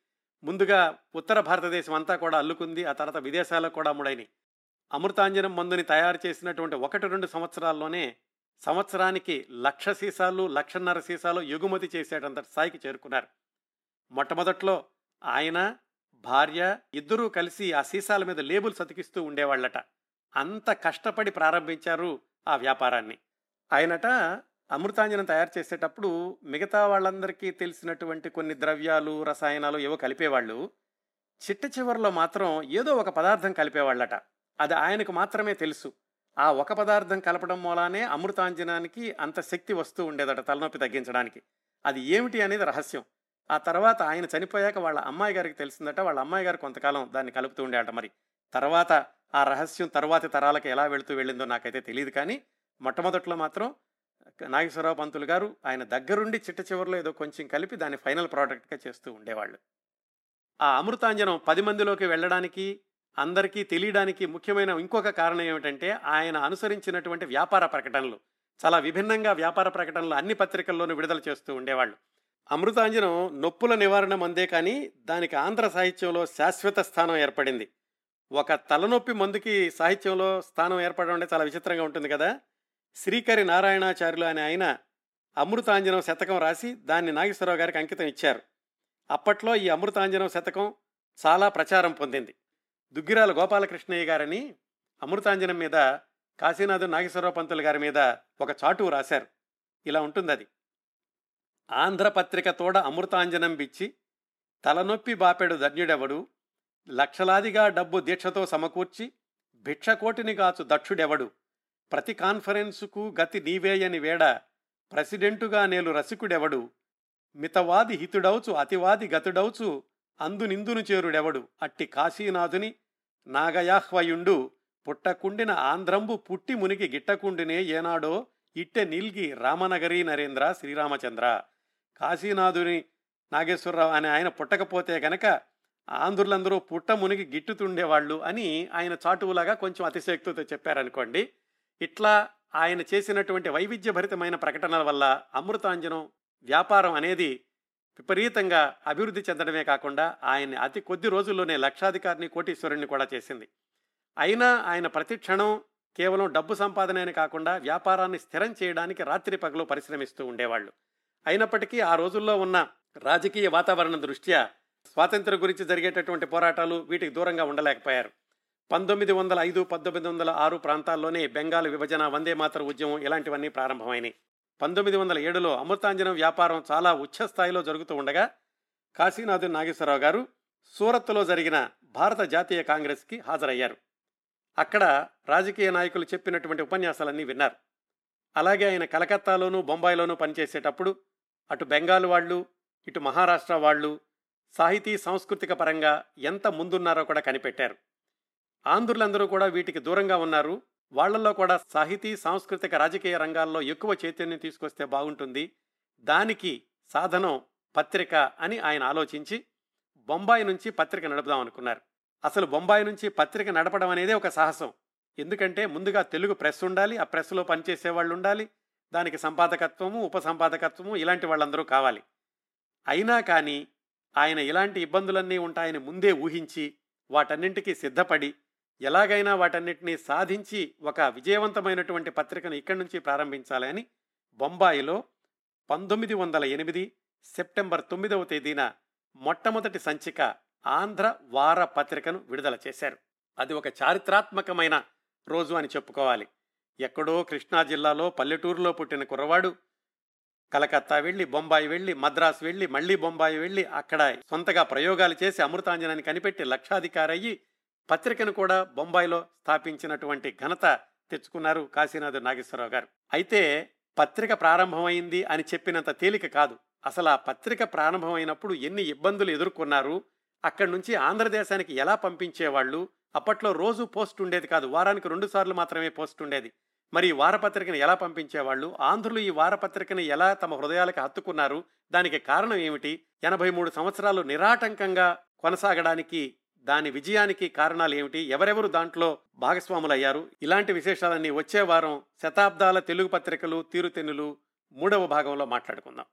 S1: ముందుగా ఉత్తర భారతదేశం అంతా కూడా అల్లుకుంది. ఆ తర్వాత విదేశాలకు కూడా అమ్ముడైనవి అమృతాంజనం మందుని తయారు చేసినటువంటి ఒకటి రెండు సంవత్సరాల్లోనే సంవత్సరానికి లక్ష సీసాలు లక్షన్నర సీసాలు ఎగుమతి చేసేటంత స్థాయికి చేరుకున్నారు. మొట్టమొదట్లో ఆయన భార్య ఇద్దరూ కలిసి ఆ సీసాల మీద లేబుల్స్ అతికిస్తూ ఉండేవాళ్ళట. అంత కష్టపడి ప్రారంభించారు ఆ వ్యాపారాన్ని. ఆయనట అమృతాంజనం తయారు చేసేటప్పుడు మిగతా వాళ్ళందరికీ తెలిసినటువంటి కొన్ని ద్రవ్యాలు రసాయనాలు ఏవో కలిపేవాళ్ళు. చిట్ట చివరిలో మాత్రం ఏదో ఒక పదార్థం కలిపేవాళ్ళట. అది ఆయనకు మాత్రమే తెలుసు. ఆ ఒక పదార్థం కలపడం మూలానే అమృతాంజనానికి అంత శక్తి వస్తూ ఉండేదట తలనొప్పి తగ్గించడానికి. అది ఏమిటి అనేది రహస్యం. ఆ తర్వాత ఆయన చనిపోయాక వాళ్ళ అమ్మాయి గారికి తెలిసిందట వాళ్ళ అమ్మాయి గారు కొంతకాలం దాన్ని కలుపుతూ ఉండేట మరి. తర్వాత ఆ రహస్యం తర్వాతి తరాలకు ఎలా వెళుతూ వెళ్ళిందో నాకైతే తెలియదు కానీ మొట్టమొదట్లో మాత్రం నాగేశ్వరరావు పంతులు గారు ఆయన దగ్గరుండి చిట్ట చివరిలో ఏదో కొంచెం కలిపి దాన్ని ఫైనల్ ప్రోడక్ట్గా చేస్తూ ఉండేవాళ్ళు. ఆ అమృతాంజనం పది మందిలోకి వెళ్ళడానికి అందరికీ తెలియడానికి ముఖ్యమైన ఇంకొక కారణం ఏమిటంటే ఆయన అనుసరించినటువంటి వ్యాపార ప్రకటనలు. చాలా విభిన్నంగా వ్యాపార ప్రకటనలు అన్ని పత్రికల్లోనూ విడుదల చేస్తూ ఉండేవాళ్ళు. అమృతాంజనం నొప్పుల నివారణ మందే కానీ దానికి ఆంధ్ర సాహిత్యంలో శాశ్వత స్థానం ఏర్పడింది. ఒక తలనొప్పి మందుకి సాహిత్యంలో స్థానం ఏర్పడడం అంటే చాలా విచిత్రంగా ఉంటుంది కదా? శ్రీకరి నారాయణాచార్యులు అనే ఆయన అమృతాంజనం శతకం రాసి దాన్ని నాగేశ్వరరావు గారికి అంకితం ఇచ్చారు. అప్పట్లో ఈ అమృతాంజనం శతకం చాలా ప్రచారం పొందింది. దుగ్గిరాల గోపాలకృష్ణయ్య గారని అమృతాంజనం మీద కాశీనాథు నాగేశ్వరరావు పంతులు గారి మీద ఒక చాటు రాశారు. ఇలా ఉంటుంది అది ఆంధ్రపత్రిక తోడ అమృతాంజనం బిచ్చి తలనొప్పి బాపెడు ధన్యుడెవడు? లక్షలాదిగా డబ్బు దీక్షతో సమకూర్చి భిక్షకోటిని కాచు దక్షుడెవడు? ప్రతి కాన్ఫరెన్సుకు గతి నీవేయని వేడ ప్రెసిడెంటుగా నేలు రసికుడెవడు? మితవాది హితుడవుచు అతివాది గతుడవుచు అందునిందును చేరుడెవడు? అట్టి కాశీనాథుని నాగయాహ్వయుండు పుట్టకుండిన ఆంధ్రంబు పుట్టి మునికి గిట్టకుండినే ఏనాడో ఇట్టె నిల్గి రామనగరీ నరేంద్ర శ్రీరామచంద్ర. కాశీనాథుని నాగేశ్వరరావు అనే ఆయన పుట్టకపోతే గనక ఆంధ్రులందరూ పుట్ట మునిగి గిట్టుతుండేవాళ్ళు అని ఆయన చాటువులాగా కొంచెం అతిశక్తితో చెప్పారనుకోండి. ఇట్లా ఆయన చేసినటువంటి వైవిధ్యభరితమైన ప్రకటనల వల్ల అమృతాంజనం వ్యాపారం అనేది విపరీతంగా అభివృద్ధి చెందడమే కాకుండా ఆయన్ని అతి కొద్ది రోజుల్లోనే లక్షాధికారిని కోటీశ్వరుణ్ణి కూడా చేసింది. అయినా ఆయన ప్రతి క్షణం కేవలం డబ్బు సంపాదనే కాకుండా వ్యాపారాన్ని స్థిరం చేయడానికి రాత్రి పగలు పరిశ్రమిస్తూ ఉండేవాళ్ళు. అయినప్పటికీ ఆ రోజుల్లో ఉన్న రాజకీయ వాతావరణం దృష్ట్యా స్వాతంత్ర్యం గురించి జరిగేటటువంటి పోరాటాలు వీటికి దూరంగా ఉండలేకపోయారు. పంతొమ్మిది వందల ఐదు పంతొమ్మిది వందల ఆరు ప్రాంతాల్లోనే బెంగాల్ విభజన వందే మాతర ఉద్యమం ఇలాంటివన్నీ ప్రారంభమైనాయి. పంతొమ్మిది వందల ఏడులో అమృతాంజనం వ్యాపారం చాలా ఉచ్చ స్థాయిలో జరుగుతూ ఉండగా కాశీనాథు నాగేశ్వరరావు గారు సూరత్లో జరిగిన భారత జాతీయ కాంగ్రెస్కి హాజరయ్యారు. అక్కడ రాజకీయ నాయకులు చెప్పినటువంటి ఉపన్యాసాలన్నీ విన్నారు. అలాగే ఆయన కలకత్తాలోనూ బొంబాయిలోనూ పనిచేసేటప్పుడు అటు బెంగాల్ వాళ్ళు ఇటు మహారాష్ట్ర వాళ్ళు సాహితీ సాంస్కృతిక పరంగా ఎంత ముందున్నారో కూడా కనిపెట్టారు. ఆంధ్రులందరూ కూడా వీటికి దూరంగా ఉన్నారు. వాళ్ళలో కూడా సాహితీ సాంస్కృతిక రాజకీయ రంగాల్లో ఎక్కువ చైతన్యం తీసుకొస్తే బాగుంటుంది. దానికి సాధనం పత్రిక అని ఆయన ఆలోచించి బొంబాయి నుంచి పత్రిక నడుపుదాం అనుకున్నారు. అసలు బొంబాయి నుంచి పత్రిక నడపడం అనేది ఒక సాహసం. ఎందుకంటే ముందుగా తెలుగు ప్రెస్ ఉండాలి ఆ ప్రెస్లో పనిచేసే వాళ్ళు ఉండాలి దానికి సంపాదకత్వము ఉపసంపాదకత్వము ఇలాంటి వాళ్ళందరూ కావాలి. అయినా కానీ ఆయన ఇలాంటి ఇబ్బందులన్నీ ఉంటాయని ముందే ఊహించి వాటన్నింటికీ సిద్ధపడి ఎలాగైనా వాటన్నిటినీ సాధించి ఒక విజయవంతమైనటువంటి పత్రికను ఇక్కడి నుంచి ప్రారంభించాలని బొంబాయిలో పంతొమ్మిది వందల ఎనిమిది సెప్టెంబర్ తొమ్మిదవ తేదీన మొట్టమొదటి సంచిక ఆంధ్ర వార పత్రికను విడుదల చేశారు. అది ఒక చారిత్రాత్మకమైన రోజు అని చెప్పుకోవాలి. ఎక్కడో కృష్ణా జిల్లాలో పల్లెటూరులో పుట్టిన కుర్రవాడు కలకత్తా వెళ్ళి బొంబాయి వెళ్ళి మద్రాసు వెళ్ళి మళ్ళీ బొంబాయి వెళ్ళి అక్కడ సొంతగా ప్రయోగాలు చేసి అమృతాంజనాన్ని కనిపెట్టి లక్షాధికారయ్యి పత్రికను కూడా బొంబాయిలో స్థాపించినటువంటి ఘనత తెచ్చుకున్నారు కాశీనాథ్ నాగేశ్వరరావు గారు. అయితే పత్రిక ప్రారంభమైంది అని చెప్పినంత తేలిక కాదు. అసలు ఆ పత్రిక ప్రారంభమైనప్పుడు ఎన్ని ఇబ్బందులు ఎదుర్కొన్నారు? అక్కడి నుంచి ఆంధ్రదేశానికి ఎలా పంపించేవాళ్ళు? అప్పట్లో రోజు పోస్ట్ ఉండేది కాదు. వారానికి రెండు సార్లు మాత్రమే పోస్ట్ ఉండేది. మరి ఈ వారపత్రికను ఎలా పంపించేవాళ్ళు? ఆంధ్రులు ఈ వారపత్రికను ఎలా తమ హృదయాలకు హత్తుకున్నారు? దానికి కారణం ఏమిటి? ఎనభై మూడు సంవత్సరాలు నిరాటంకంగా కొనసాగడానికి దాని విజయానికి కారణాలు ఏమిటి? ఎవరెవరు దాంట్లో భాగస్వాములయ్యారు? ఇలాంటి విశేషాలన్నీ వచ్చే వారం శతాబ్దాల తెలుగు పత్రికలు తీరుతెన్నులు మూడవ భాగంలో మాట్లాడుకుందాం.